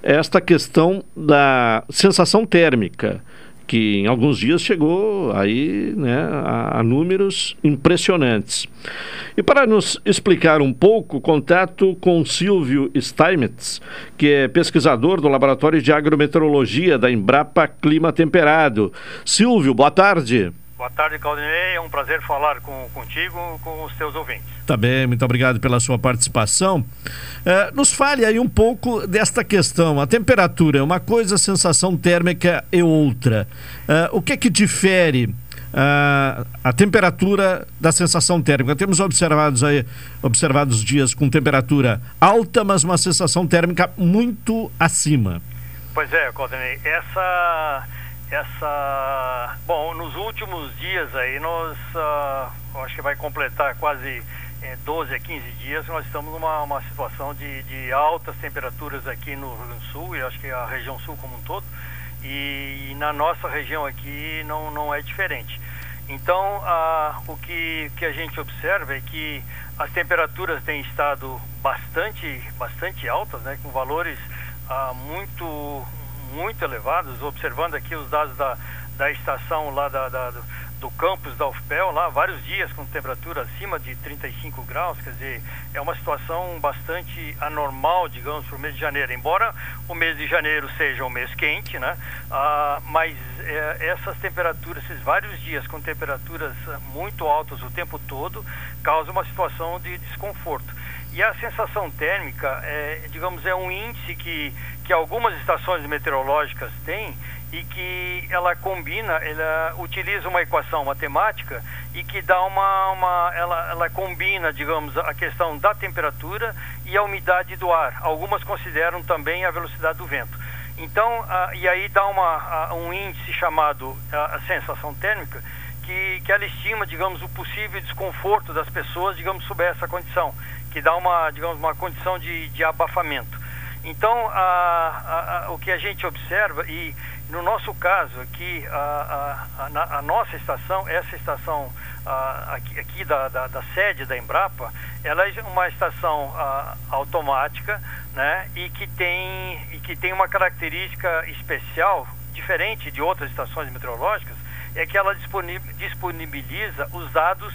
esta questão da sensação térmica que em alguns dias chegou aí né, a, a números impressionantes. E para nos explicar um pouco, contato com Silvio Steinmetz, que é pesquisador do Laboratório de Agrometeorologia da Embrapa Clima Temperado. Silvio, boa tarde. Boa tarde, Claudinei. É um prazer falar com, contigo com os teus ouvintes. Tá bem, muito obrigado pela sua participação. Eh, nos fale aí um pouco desta questão. A temperatura é uma coisa, a sensação térmica é outra. Eh, o que é que difere ah, a temperatura da sensação térmica? Temos observados aí, observados dias com temperatura alta, mas uma sensação térmica muito acima. Pois é, Claudinei. Essa, essa... Bom, nos últimos dias aí, nós... eu acho que vai completar quase eh, 12 a 15 dias, nós estamos numa uma situação de, de altas temperaturas aqui no Rio Grande do Sul, e acho que a região sul como um todo. E, na nossa região aqui não, não é diferente. Então, ah, o que, que a gente observa é que as temperaturas têm estado bastante, bastante altas, né, com valores ah, muito, muito elevados. Observando aqui os dados da, da estação lá da, da- do, do campus da UFPEL lá, vários dias com temperatura acima de 35 graus, quer dizer, é uma situação bastante anormal, digamos, para o mês de janeiro. Embora o mês de janeiro seja um mês quente, né? Ah, mas é, essas temperaturas, esses vários dias com temperaturas muito altas o tempo todo, causam uma situação de desconforto. E a sensação térmica, é, digamos, é um índice que, que algumas estações meteorológicas têm e que ela combina, ela utiliza uma equação matemática e que dá uma, uma ela, ela combina, digamos, a questão da temperatura e a umidade do ar. Algumas consideram também a velocidade do vento. Então, e aí dá uma, um índice chamado a sensação térmica, que, que ela estima, digamos, o possível desconforto das pessoas, digamos, sob essa condição, que dá uma, digamos, uma condição de, de abafamento. Então, a, a, o que a gente observa, e no nosso caso aqui, a, a nossa estação, essa estação aqui, aqui da, da, da, sede da Embrapa, ela é uma estação automática né, e, que tem, e que tem uma característica especial, diferente de outras estações meteorológicas, é que ela disponibiliza os dados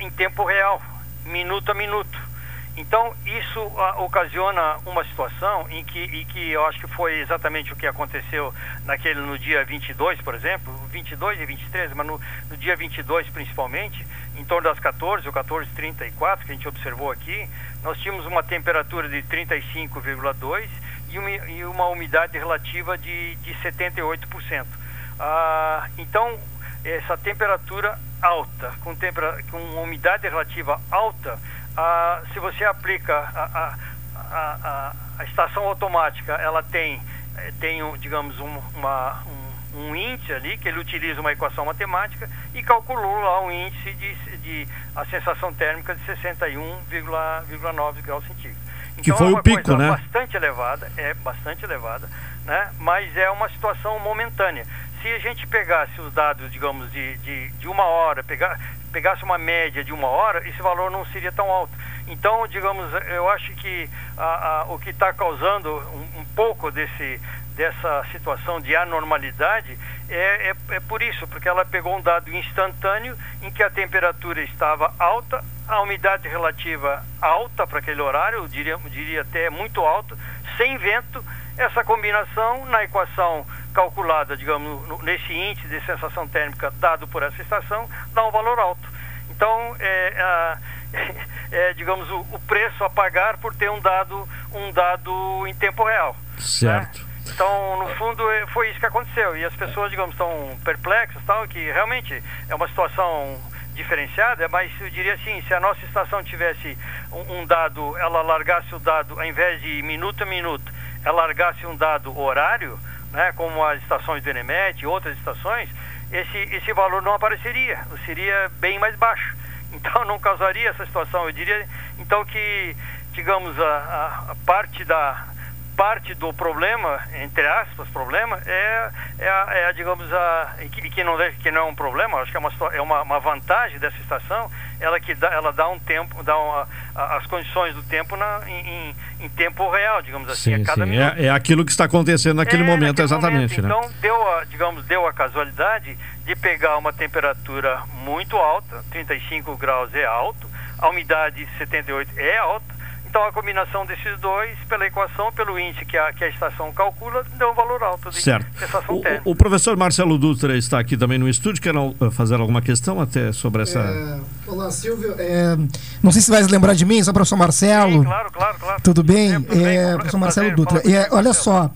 em tempo real, minuto a minuto. Então, isso ah, ocasiona uma situação em que, em que eu acho que foi exatamente o que aconteceu naquele, no dia 22, por exemplo, 22 e 23, mas no, no dia 22 principalmente, em torno das 14 ou 14h34, que a gente observou aqui, nós tínhamos uma temperatura de 35,2 e uma, e uma umidade relativa de, de 78%. Ah, então, essa temperatura alta, com, tempera com umidade relativa alta, ah, se você aplica a, a, a, a, estação automática, ela tem, eh, tem digamos, um, uma, um, um, índice ali, que ele utiliza uma equação matemática e calculou lá um índice de, de a sensação térmica de 61,9 graus centígrados. Então, que foi é o pico, né? bastante elevada, é bastante elevada, né? mas é uma situação momentânea se a gente pegasse os dados, digamos, de, de, de uma hora, pegar, pegasse uma média de uma hora, esse valor não seria tão alto. Então, digamos, eu acho que a, a, o que está causando um, um, pouco desse, dessa situação de anormalidade é, é, é, por isso, porque ela pegou um dado instantâneo em que a temperatura estava alta, a umidade relativa alta para aquele horário, eu diria, eu diria até muito alta, sem vento. Essa combinação na equação calculada, digamos, nesse índice de sensação térmica dado por essa estação, dá um valor alto. Então, é, é, é digamos, o, o, preço a pagar por ter um dado, um dado em tempo real. Certo. Né? Então, no fundo, é, foi isso que aconteceu. E as pessoas, digamos, estão perplexas, tal, que realmente é uma situação diferenciada, mas eu diria assim, se a nossa estação tivesse um, um dado, ela largasse o dado, ao invés de minuto a minuto, ela largasse um dado horário, né, como as estações do Enemet e outras estações, esse, esse valor não apareceria, seria bem mais baixo. Então não causaria essa situação. Eu diria então que, digamos, a, a parte da, parte do problema, entre aspas, problema, é, é, a, é a, digamos, a, que, que, não, que não é um problema, acho que é uma, é uma, uma vantagem dessa estação, ela que dá, ela dá um tempo, dá uma, as condições do tempo na, em, em, tempo real, digamos assim, sim, a cada sim. minuto. É, é aquilo que está acontecendo naquele é, momento, naquele exatamente. Momento. Né? Então, deu a, digamos, deu a casualidade de pegar uma temperatura muito alta, 35 graus é alto, a umidade 78 é alta, então a combinação desses dois, pela equação, pelo índice que a, que a estação calcula, deu um valor alto de certo. sensação térmica. O, o, professor Marcelo Dutra está aqui também no estúdio, quer eh, fazer alguma questão até sobre essa... É, olá, Silvio. É, não sei se vai lembrar de mim, sou o professor Marcelo. Sim, claro, claro, claro. Tudo bem? É, bem, professor Marcelo Dutra. É, olha só,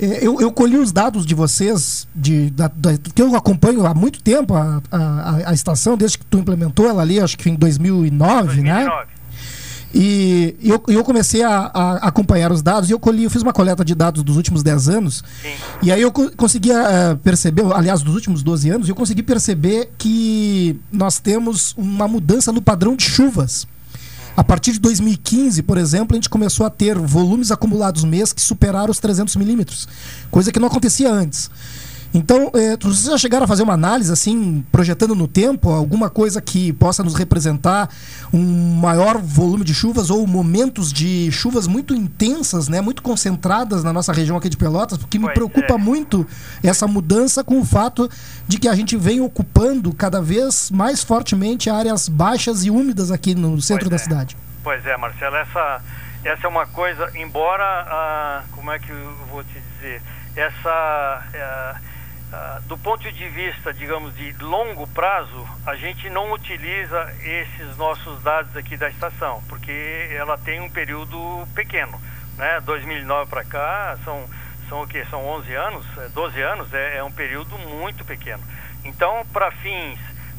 é, eu, eu, colhi os dados de vocês, de, da, da, que eu acompanho há muito tempo a, a, a, estação, desde que tu implementou ela ali, acho que em 2009, 2009. né? E eu, eu comecei a, a, acompanhar os dados e eu colhi, eu fiz uma coleta de dados dos últimos 10 anos. Sim. E aí eu co conseguia uh, perceber, aliás, dos últimos 12 anos, eu consegui perceber que nós temos uma mudança no padrão de chuvas. A partir de 2015, por exemplo, a gente começou a ter volumes acumulados mês que superaram os 300 milímetros, coisa que não acontecia antes. Então, é, vocês já chegaram a fazer uma análise, assim, projetando no tempo, alguma coisa que possa nos representar um maior volume de chuvas ou momentos de chuvas muito intensas, né, muito concentradas na nossa região aqui de Pelotas, porque me Pois preocupa é. muito essa mudança com o fato de que a gente vem ocupando cada vez mais fortemente áreas baixas e úmidas aqui no centro da cidade. Pois é, Marcelo, essa, essa é uma coisa, embora, ah, como é que eu vou te dizer, essa, eh, ah, do ponto de vista, digamos, de longo prazo, a gente não utiliza esses nossos dados aqui da estação, porque ela tem um período pequeno, né? 2009 para cá são são o que são 11 anos, eh, 12 anos é, é um período muito pequeno. Então, para fins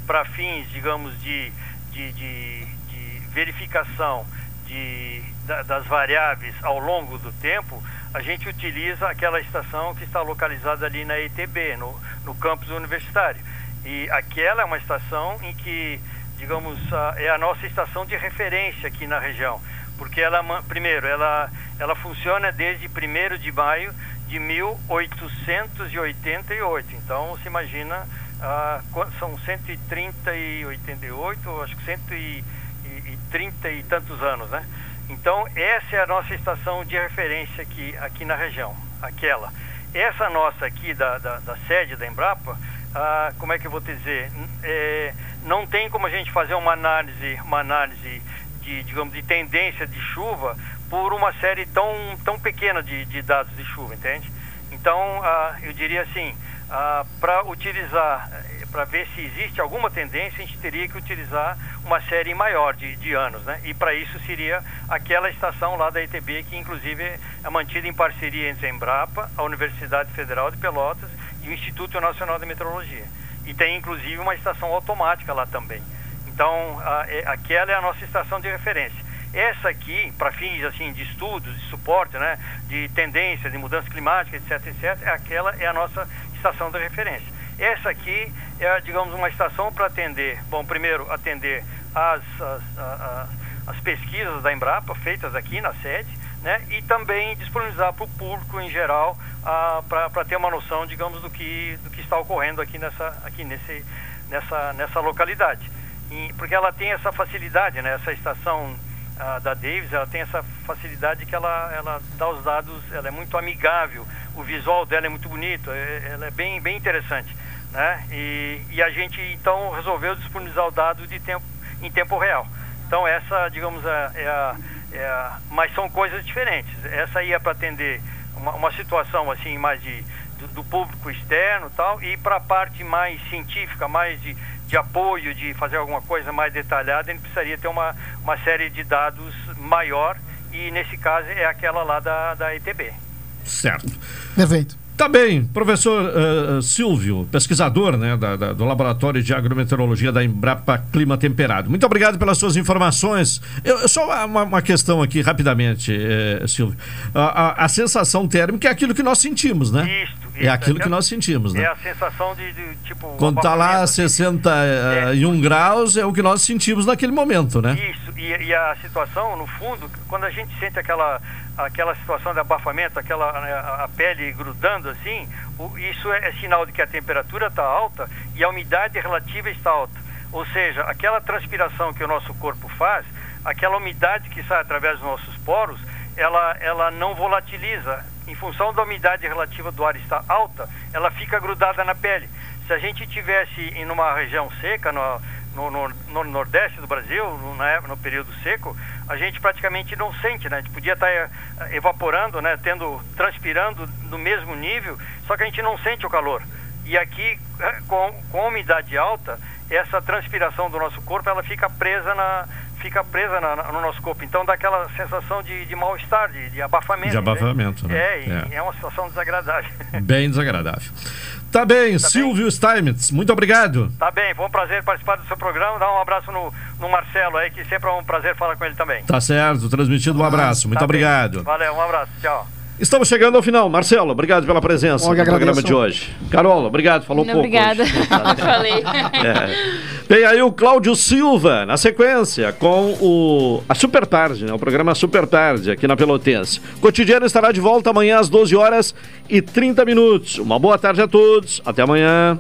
para fins, digamos, de, de, de, de verificação de, da- das variáveis ao longo do tempo, a gente utiliza aquela estação que está localizada ali na ETB, no, no campus universitário. E aquela é uma estação em que, digamos, é a nossa estação de referência aqui na região. Porque ela, primeiro, ela, ela funciona desde 1 de maio de 1888. Então, se imagina, ah, são 130 e 88, acho que 130 e tantos anos, né? Então, essa é a nossa estação de referência aqui, aqui na região, aquela. Essa nossa aqui, da, da, da sede da Embrapa, ah, como é que eu vou te dizer? É, não tem como a gente fazer uma análise, uma análise de, digamos, de tendência de chuva por uma série tão, tão pequena de, de dados de chuva, entende? Então, ah, eu diria assim, para utilizar, para ver se existe alguma tendência, a gente teria que utilizar uma série maior de, de anos, né? E para isso seria aquela estação lá da ETB, que inclusive é mantida em parceria entre a Embrapa, a Universidade Federal de Pelotas e o Instituto Nacional de Meteorologia. E tem inclusive uma estação automática lá também. Então, a- é- aquela é a nossa estação de referência. Essa aqui, para fins assim de estudos, de suporte, né, de tendência, de mudança climática, etc, etc, é aquela é a nossa estação de referência. Essa aqui é, digamos, uma estação para atender, bom, primeiro atender as, as, as pesquisas da Embrapa feitas aqui na sede, né, e também disponibilizar para o público em geral para ter uma noção, digamos, do que, do que está ocorrendo aqui nessa, aqui nesse, nessa, nessa localidade. E- porque ela tem essa facilidade, né? Essa estação da Davis, ela tem essa facilidade que ela, ela dá os dados, ela é muito amigável, o visual dela é muito bonito, é- ela é bem, bem interessante, né? E, e a gente então resolveu disponibilizar o dado de tempo, em tempo real. Então essa, digamos, é, é a, é a- mas são coisas diferentes. Essa aí é para atender uma, uma situação assim mais de do, do público externo e tal e para a parte mais científica, mais de, de apoio, de fazer alguma coisa mais detalhada, ele precisaria ter uma, uma série de dados maior e nesse caso é aquela lá da, da ETB. Certo. Perfeito. Tá bem, professor eh, Silvio, pesquisador né, da- da- do Laboratório de Agrometeorologia da Embrapa Clima Temperado. Muito obrigado pelas suas informações. Eu, só uma, uma questão aqui, rapidamente, eh, Silvio. A, a- a sensação térmica é aquilo que nós sentimos, né? é aquilo que nós sentimos, né? É a sensação de, de, tipo Quando tá lá a 61 graus, é o que nós sentimos naquele momento, né? Isso, e, e a situação, no fundo, quando a gente sente aquela, aquela situação de abafamento, aquela né, a, pele grudando assim, isso é, é sinal de que a temperatura está alta e a umidade relativa está alta. Ou seja, aquela transpiração que o nosso corpo faz, aquela umidade que sai através dos nossos poros, ela, ela não volatiliza. Em função da umidade relativa do ar estar alta, ela fica grudada na pele. Se a gente tivesse em uma região seca, no, no, no- no nordeste do Brasil, no, na no período seco, a gente praticamente não sente, né? A gente podia estar eh, evaporando, né? Tendo, transpirando no mesmo nível, só que a gente não sente o calor. E aqui, eh, com, com a umidade alta, essa transpiração do nosso corpo, ela fica presa na fica presa na- no nosso corpo. Então dá aquela sensação de, de mal-estar, de, de abafamento. De abafamento, né? né? É, É. é uma situação desagradável. Bem desagradável. Tá bem, Silvio Steinmetz, muito obrigado. Tá bem, foi um prazer participar do seu programa. Dá um abraço no, no Marcelo aí, que sempre é um prazer falar com ele também. Tá certo, transmitido um abraço. Muito Tá bem. obrigado. Valeu, um abraço, tchau. Estamos chegando ao final. Marcelo, obrigado pela presença Eu no que programa agradeço. de hoje. Carol, obrigado. Falou pouco. Obrigada. hoje. Falei. É. Tem aí o Cláudio Silva, na sequência, com o a Super Tarde, né? O programa Super Tarde, aqui na Pelotense. O cotidiano estará de volta amanhã às 12 horas e 30 minutos. Uma boa tarde a todos. Até amanhã.